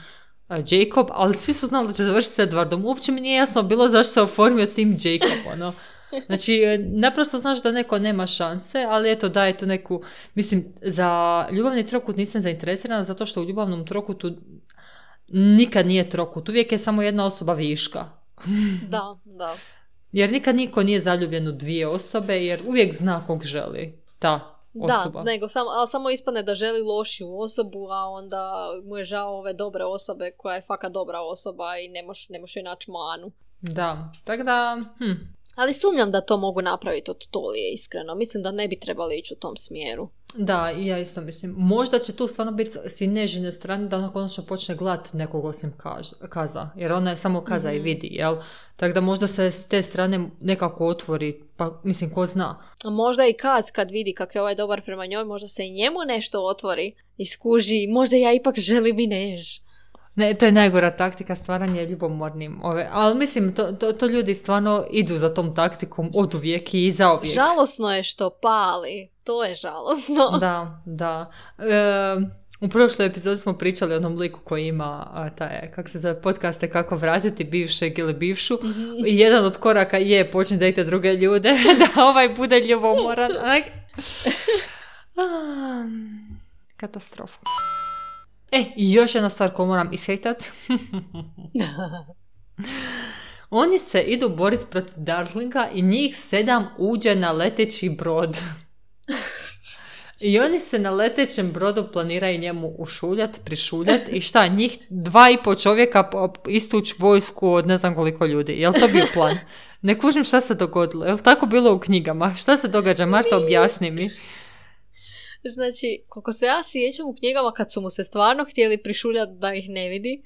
Jacob, ali svi su znali da će završiti s Edwardom. Uopće mi nije jasno bilo zašto se oformio tim Jacob, ono. Znači, naprosto znaš da neko nema šanse, ali eto, daje tu neku... Mislim, za ljubavni trokut nisam zainteresirana, zato što u ljubavnom trokutu nikad nije trokut. Uvijek je samo jedna osoba viška. da, da. Jer nikad niko nije zaljubljen u dvije osobe, jer uvijek zna kog želi ta osoba. Da, nego samo, ali samo ispadne da želi lošiju osobu, a onda mu je žao ove dobre osobe koja je fakat dobra osoba i ne može ne može joj naći manu. Da, tako da, hm, Ali sumnjam da to mogu napraviti od Tolije, iskreno. Mislim da ne bi trebali ići u tom smjeru. da, i ja isto mislim. Možda će tu stvarno biti s strane da ona konačno počne glat nekog osim kaza, jer ona je samo kaza i vidi, jel? Tako da možda se s te strane nekako otvori, pa mislim, ko zna. A možda i Kaz kad vidi kako je ovaj dobar prema njoj, možda se i njemu nešto otvori i skuži. Možda ja ipak želim i než. Ne, to je najgora taktika stvaranje ljubomornim. Ove, ali mislim, to, to, to ljudi stvarno idu za tom taktikom od uvijek i za uvijek. Žalosno je što pali. To je žalosno. Da, da. E, u prošloj epizodi smo pričali o onom liku koji ima a, taj, kako se zove, podcaste kako vratiti bivšeg ili bivšu. I jedan od koraka je počni dajte druge ljude, da ovaj bude ljubomoran. Onak. A, Katastrofa. E, i još jedna stvar koju moram ishejtat. Oni se idu boriti protiv Darlinga i njih sedam uđe na leteći brod. I oni se na letećem brodu planiraju njemu ušuljat, prišuljat i šta, njih dva i po čovjeka istuć vojsku od ne znam koliko ljudi. Jel to bio plan? Ne kužim šta se dogodilo. Jel tako bilo u knjigama? Šta se događa? Marta, objasni mi. Znači, koliko se ja sjećam u knjigama kad su mu se stvarno htjeli prišuljati da ih ne vidi,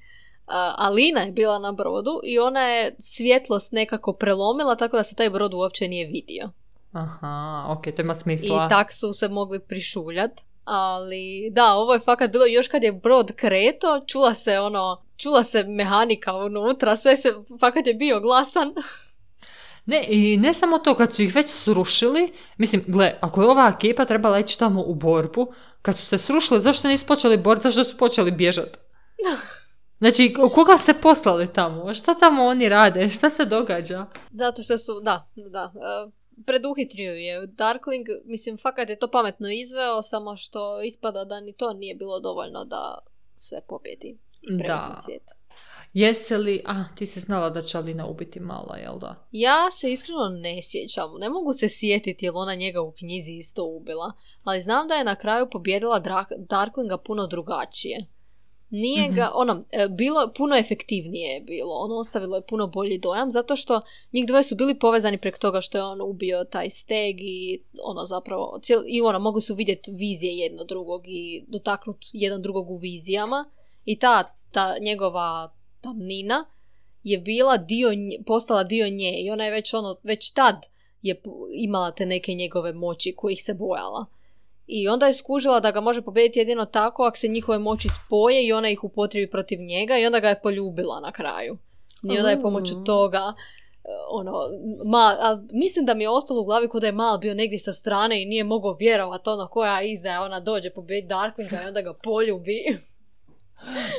Alina je bila na brodu i ona je svjetlost nekako prelomila tako da se taj brod uopće nije vidio. Aha, ok, to ima I smisla. tak su se mogli prišuljat. Ali da, ovo je fakat bilo još kad je brod kreto, čula se ono, čula se mehanika unutra, sve se, fakat je bio glasan. Ne, i ne samo to, kad su ih već srušili, mislim, gle, ako je ova ekipa trebala ići tamo u borbu, kad su se srušili, zašto nisu počeli boriti, zašto su počeli bježati? Znači, koga ste poslali tamo? Šta tamo oni rade? Šta se događa? Zato što su, da, da, e, preduhitrio je Darkling, mislim, fakat je to pametno izveo, samo što ispada da ni to nije bilo dovoljno da sve pobjedi i preuzme svijet. Jesi li... A, ti si znala da će Alina ubiti mala, jel da? Ja se iskreno ne sjećam, ne mogu se sjetiti je ona njega u knjizi isto ubila, ali znam da je na kraju pobjedila Drak- Darklinga puno drugačije. Nije ga, ono, e, bilo, puno efektivnije je bilo, ono ostavilo je puno bolji dojam, zato što njih dvoje su bili povezani preko toga što je on ubio taj steg i ono zapravo, cijel, i ono, mogu su vidjeti vizije jedno drugog i dotaknuti jedan drugog u vizijama i ta, ta njegova tamnina je bila dio, postala dio nje i ona je već ono, već tad je imala te neke njegove moći kojih se bojala. I onda je skužila da ga može pobijediti jedino tako ako se njihove moći spoje i ona ih upotrijebi protiv njega i onda ga je poljubila na kraju. I onda je pomoću toga e, ono, ma, a mislim da mi je ostalo u glavi kod da je mal bio negdje sa strane i nije mogao vjerovati ono koja izdaja, ona dođe pobijediti Darklinga i onda ga poljubi.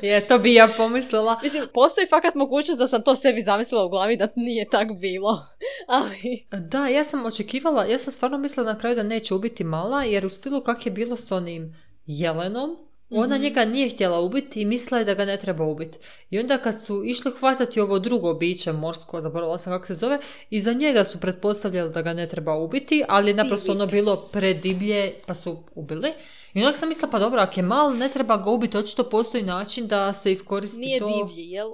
Je, to bi ja pomislila. Mislim, postoji fakat mogućnost da sam to sebi zamislila u glavi da nije tak bilo. Ali, Da, ja sam očekivala, ja sam stvarno mislila na kraju da neće ubiti mala, jer u stilu kak je bilo s onim jelenom, Ona Mhm. njega nije htjela ubiti i mislila je da ga ne treba ubiti. I onda kad su išli hvatati ovo drugo biće morsko, zaboravila sam kako se zove, i za njega su pretpostavljali da ga ne treba ubiti, ali je naprosto ono bilo predivlje pa su ubili. I onda sam mislila, pa dobro, ako je mal, ne treba ga ubiti, očito postoji način da se iskoristi Nije to. divlji, jel?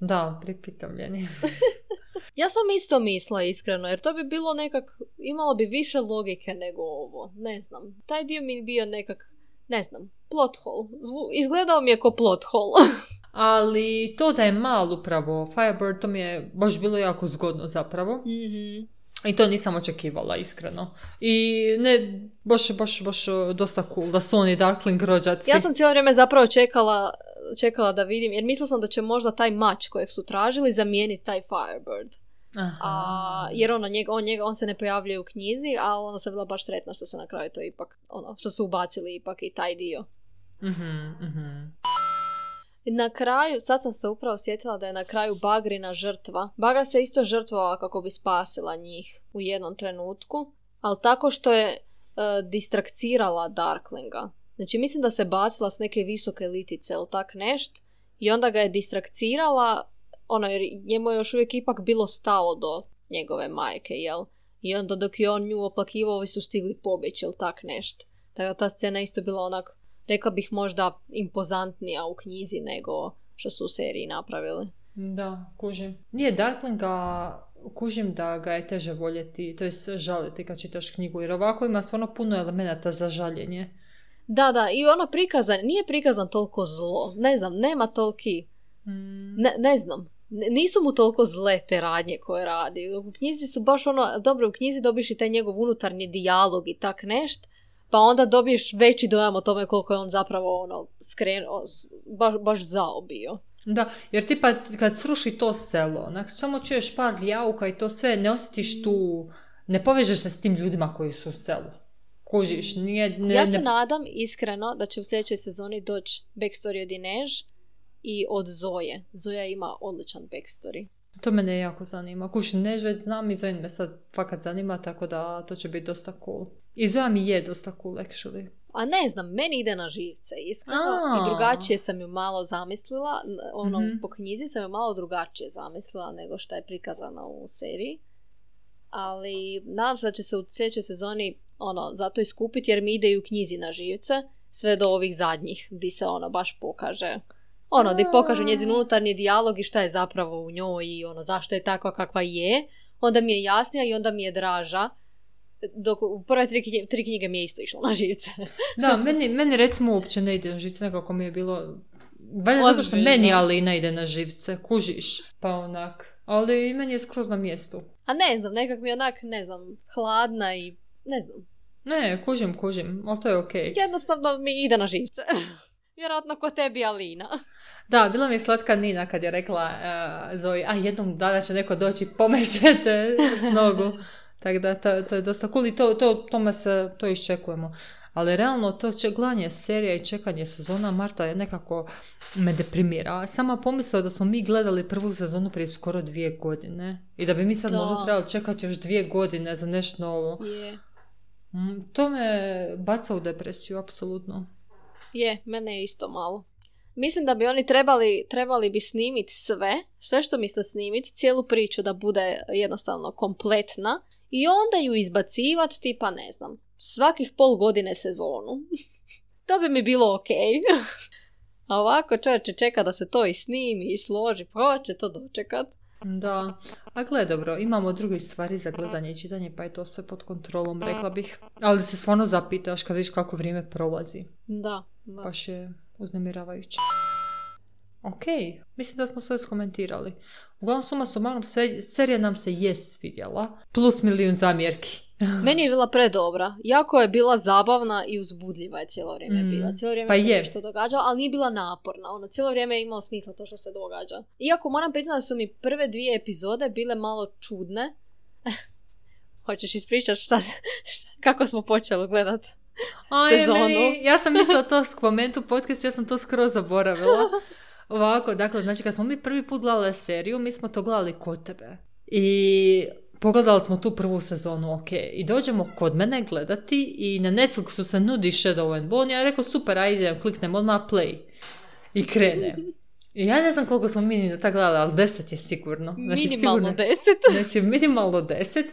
Da, pripitomljeni. Ja sam isto mislila iskreno, jer to bi bilo nekak, imalo bi više logike nego ovo, ne znam. Taj dio mi bio nekak, ne znam, plot hole. Zvu- izgledao mi je ko plot hole. Ali to da je mal upravo Firebird, to mi je baš bilo jako zgodno zapravo. Mhm. I to nisam očekivala, iskreno. I ne, baš, baš, baš dosta cool da su oni Darkling rođaci. Ja sam cijelo vrijeme zapravo čekala, čekala da vidim, jer mislila sam da će možda taj mač kojeg su tražili zamijeniti taj Firebird. Aha. A, jer ono, njega, on, njega, on se ne pojavljuje u knjizi, ali ona sam bila baš sretna što se na kraju to ipak, ono, što su ubacili ipak i taj dio. Mhm, mhm. I Na kraju, sad sam se upravo sjetila da je na kraju Bagrina žrtva. Bagra se isto žrtvovala kako bi spasila njih u jednom trenutku, ali tako što je e, distrakcirala Darklinga. Znači mislim da se bacila s neke visoke litice ili tak nešt i onda ga je distrakcirala, ono jer njemu je još uvijek ipak bilo stalo do njegove majke, jel? I onda dok je on nju oplakivao, ovi su stigli pobjeći ili tak nešt. Tako da ta scena isto bila onak rekla bih možda impozantnija u knjizi nego što su u seriji napravili. Da, kužim. Nije Darklinga, kužim da ga je teže voljeti, to jest žaliti kad čitaš knjigu, jer ovako ima stvarno puno elemenata za žaljenje. Da, da, i ono prikazan, nije prikazan toliko zlo, ne znam, nema toliki, Mm. ne, ne znam, nisu mu toliko zle te radnje koje radi. U knjizi su baš ono, dobro, u knjizi dobiš i taj njegov unutarnji dijalog i tak nešt, pa onda dobiješ veći dojam o tome koliko je on zapravo ono, skrenuo, baš, baš zao bio. Da, jer ti pa kad sruši to selo, onak, samo čuješ par jauka i to sve, ne osjetiš tu, ne povežeš se s tim ljudima koji su u selu. Kužiš, nije, ne, ja se ne- nadam iskreno da će u sljedećoj sezoni doći backstory od Inež i od Zoje. Zoja ima odličan backstory. To mene jako zanima. Kuš, ne već znam i Zoin me sad fakat zanima, tako da to će biti dosta cool. I mi je dosta cool, actually. A ne znam, meni ide na živce, iskreno. I drugačije sam ju malo zamislila. Ono, Mhm. po knjizi sam ju malo drugačije zamislila nego što je prikazana u seriji. Ali nadam se da će se u sljedećoj sezoni ono, zato iskupiti jer mi ide i u knjizi na živce. Sve do ovih zadnjih, di se ono baš pokaže. Ono, di pokažu njezin unutarnji dijalog i šta je zapravo u njoj i ono, zašto je takva kakva je. Onda mi je jasnija i onda mi je draža. Dok u prve tri, knjige- tri knjige mi je isto išlo na živce. Da, meni, meni recimo uopće ne ide na živce, nekako mi je bilo... Valjda zato što meni ali ne ide na živce, kužiš, pa onak. Ali i meni je skroz na mjestu. A ne znam, nekak mi je onak, ne znam, hladna i ne znam. Ne, kužim, kužim, ali to je okej. Jednostavno mi ide na živce. Vjerojatno ko tebi Alina. Da, bila mi je slatka Nina kad je rekla uh, Zoji, a jednom dana će neko doći pomešete s nogu. Tako da to, to je dosta cool i to, to, tome se, to iščekujemo. Ali realno to će gledanje serija i čekanje sezona Marta je nekako me deprimira. Sama pomislila da smo mi gledali prvu sezonu prije skoro dvije godine. I da bi mi sad Da. možda trebali čekati još dvije godine za nešto novo. Je. Mm, To me baca u depresiju, apsolutno. Je, mene je isto malo. Mislim da bi oni trebali, trebali bi snimiti sve, sve što misle snimiti, cijelu priču da bude jednostavno kompletna i onda ju izbacivati tipa, ne znam, svakih pol godine sezonu. to bi mi bilo ok. A ovako čovječe čeka da se to i snimi i složi, pa će to dočekat? Da, a gle dobro, imamo druge stvari za gledanje i čitanje, pa je to sve pod kontrolom, rekla bih. Ali se stvarno zapitaš kad vidiš kako vrijeme prolazi. Da, da. Baš je uznemiravajuće. Ok, mislim da smo sve skomentirali. Uglavnom suma sumarum, se- serija nam se je svidjela. Plus milijun zamjerki. Meni je bila predobra. Jako je bila zabavna i uzbudljiva je cijelo vrijeme Mm, bila. Cijelo vrijeme pa se je. nešto događalo, ali nije bila naporna. Ono, cijelo vrijeme je imalo smisla to što se događa. Iako moram priznati da su mi prve dvije epizode bile malo čudne. Hoćeš ispričati šta, šta, kako smo počeli gledat? Aj, Sezonu. meni- ja sam mislila to spomenuti u podcastu, ja sam to skroz zaboravila. Ovako, dakle, znači kad smo mi prvi put gledali seriju, mi smo to gledali kod tebe. I pogledali smo tu prvu sezonu, ok, i dođemo kod mene gledati i na Netflixu se nudi Shadow and Bone, ja rekao super, ajde, kliknem odmah play i krene. I ja ne znam koliko smo mi na tak gledali, ali deset je sigurno. Znači, minimalno sigurno, deset. znači, minimalno deset.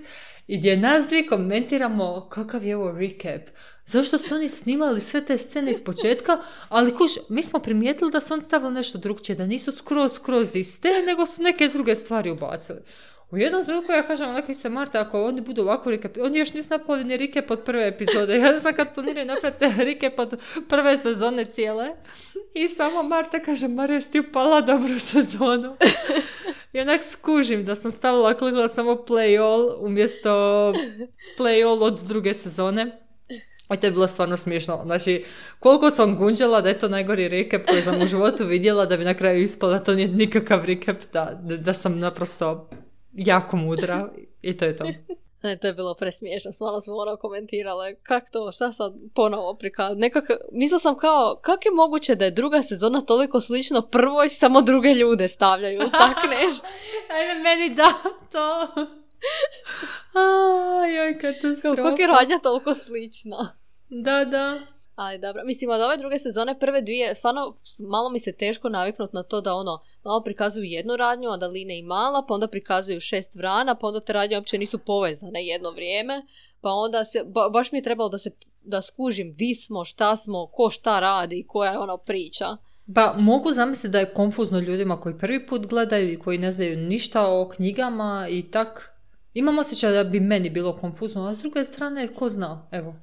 I gdje nas dvije komentiramo kakav je ovo recap. Zašto su oni snimali sve te scene iz početka, ali kuš, mi smo primijetili da su oni stavili nešto drugčije, da nisu skroz, skroz iste, nego su neke druge stvari ubacili. U jednom trenutku ja kažem, onako se Marta, ako oni budu ovako recap, oni još nisu napravili ni recap od prve epizode. Ja ne znam kad planiraju napraviti recap od prve sezone cijele. I samo Marta kaže, Marija, ti upala dobru sezonu. I onak skužim da sam stavila, klikla samo play all umjesto play all od druge sezone. I to je bilo stvarno smiješno. Znači, koliko sam gunđala da je to najgori recap koji sam u životu vidjela, da bi na kraju ispala to nije nikakav recap, da, da sam naprosto jako mudra i to je to. Ne, to je bilo presmiješno, malo smo ono komentirale, kak to, šta sad ponovo prikaz... Nekak, mislila sam kao, kak je moguće da je druga sezona toliko slično prvoj, samo druge ljude stavljaju, tak nešto. Ajme, meni da, to. Aj, katastrofa. Kako je radnja toliko slična. Da, da. Ali dobro, mislim od ove druge sezone prve dvije, stvarno malo mi se teško naviknuti na to da ono, malo prikazuju jednu radnju, onda Line i Mala, pa onda prikazuju šest vrana, pa onda te radnje uopće nisu povezane jedno vrijeme, pa onda se, baš mi je trebalo da se, da skužim di smo, šta smo, ko šta radi, koja je ono priča. Pa mogu zamisliti da je konfuzno ljudima koji prvi put gledaju i koji ne znaju ništa o knjigama i tak. Imam osjećaj da bi meni bilo konfuzno, a s druge strane, ko zna, evo.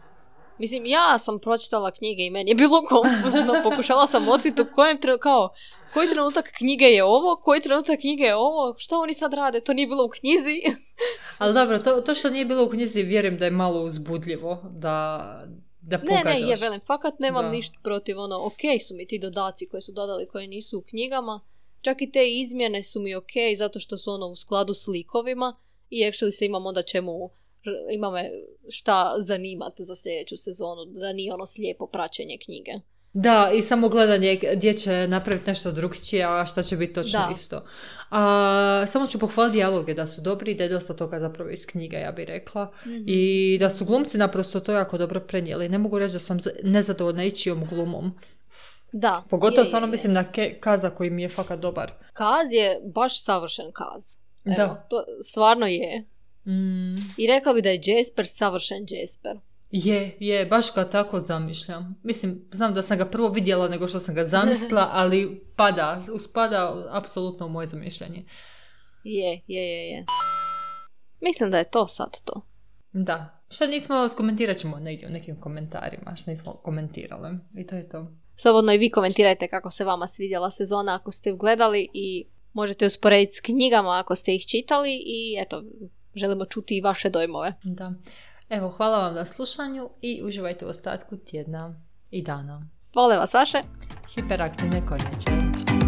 Mislim, ja sam pročitala knjige i meni je bilo konfuzno. Pokušala sam otkriti u kojem trenutku, kao, koji trenutak knjige je ovo, koji trenutak knjige je ovo, što oni sad rade, to nije bilo u knjizi. Ali dobro, to, to što nije bilo u knjizi vjerujem da je malo uzbudljivo, da, da pogađaš. Ne, ne, je velim, fakat nemam ništa protiv, ono, ok su mi ti dodaci koji su dodali, koje nisu u knjigama, čak i te izmjene su mi ok, zato što su ono u skladu s likovima i actually se imam onda čemu ima me šta zanimati za sljedeću sezonu, da nije ono slijepo praćenje knjige. Da, i samo gledanje gdje će napraviti nešto drugčije, a šta će biti točno isto. A, samo ću pohvaliti dijaloge da su dobri i da je dosta toga zapravo iz knjiga, ja bih rekla. Mhm. I da su glumci naprosto to jako dobro prenijeli. Ne mogu reći da sam nezadovoljna ičijom glumom. Da. Pogotovo stvarno mislim na Kaza koji mi je fakat dobar. Kaz je baš savršen Kaz. Evo, da. To stvarno je. Mm. I rekla bi da je Jasper savršen Jasper. Je, je, baš ga tako zamišljam. Mislim, znam da sam ga prvo vidjela nego što sam ga zamislila, ali pada, uspada apsolutno u moje zamišljanje. Je, je, je, je. Mislim da je to sad to. Da. Šta nismo, skomentirat ćemo negdje u nekim komentarima, što nismo komentirali. I to je to. Slobodno i vi komentirajte kako se vama svidjela sezona ako ste ju gledali i možete usporediti s knjigama ako ste ih čitali i eto, želimo čuti i vaše dojmove. Da. Evo, hvala vam na slušanju i uživajte u ostatku tjedna i dana. Vole vas vaše hiperaktivne kornjače.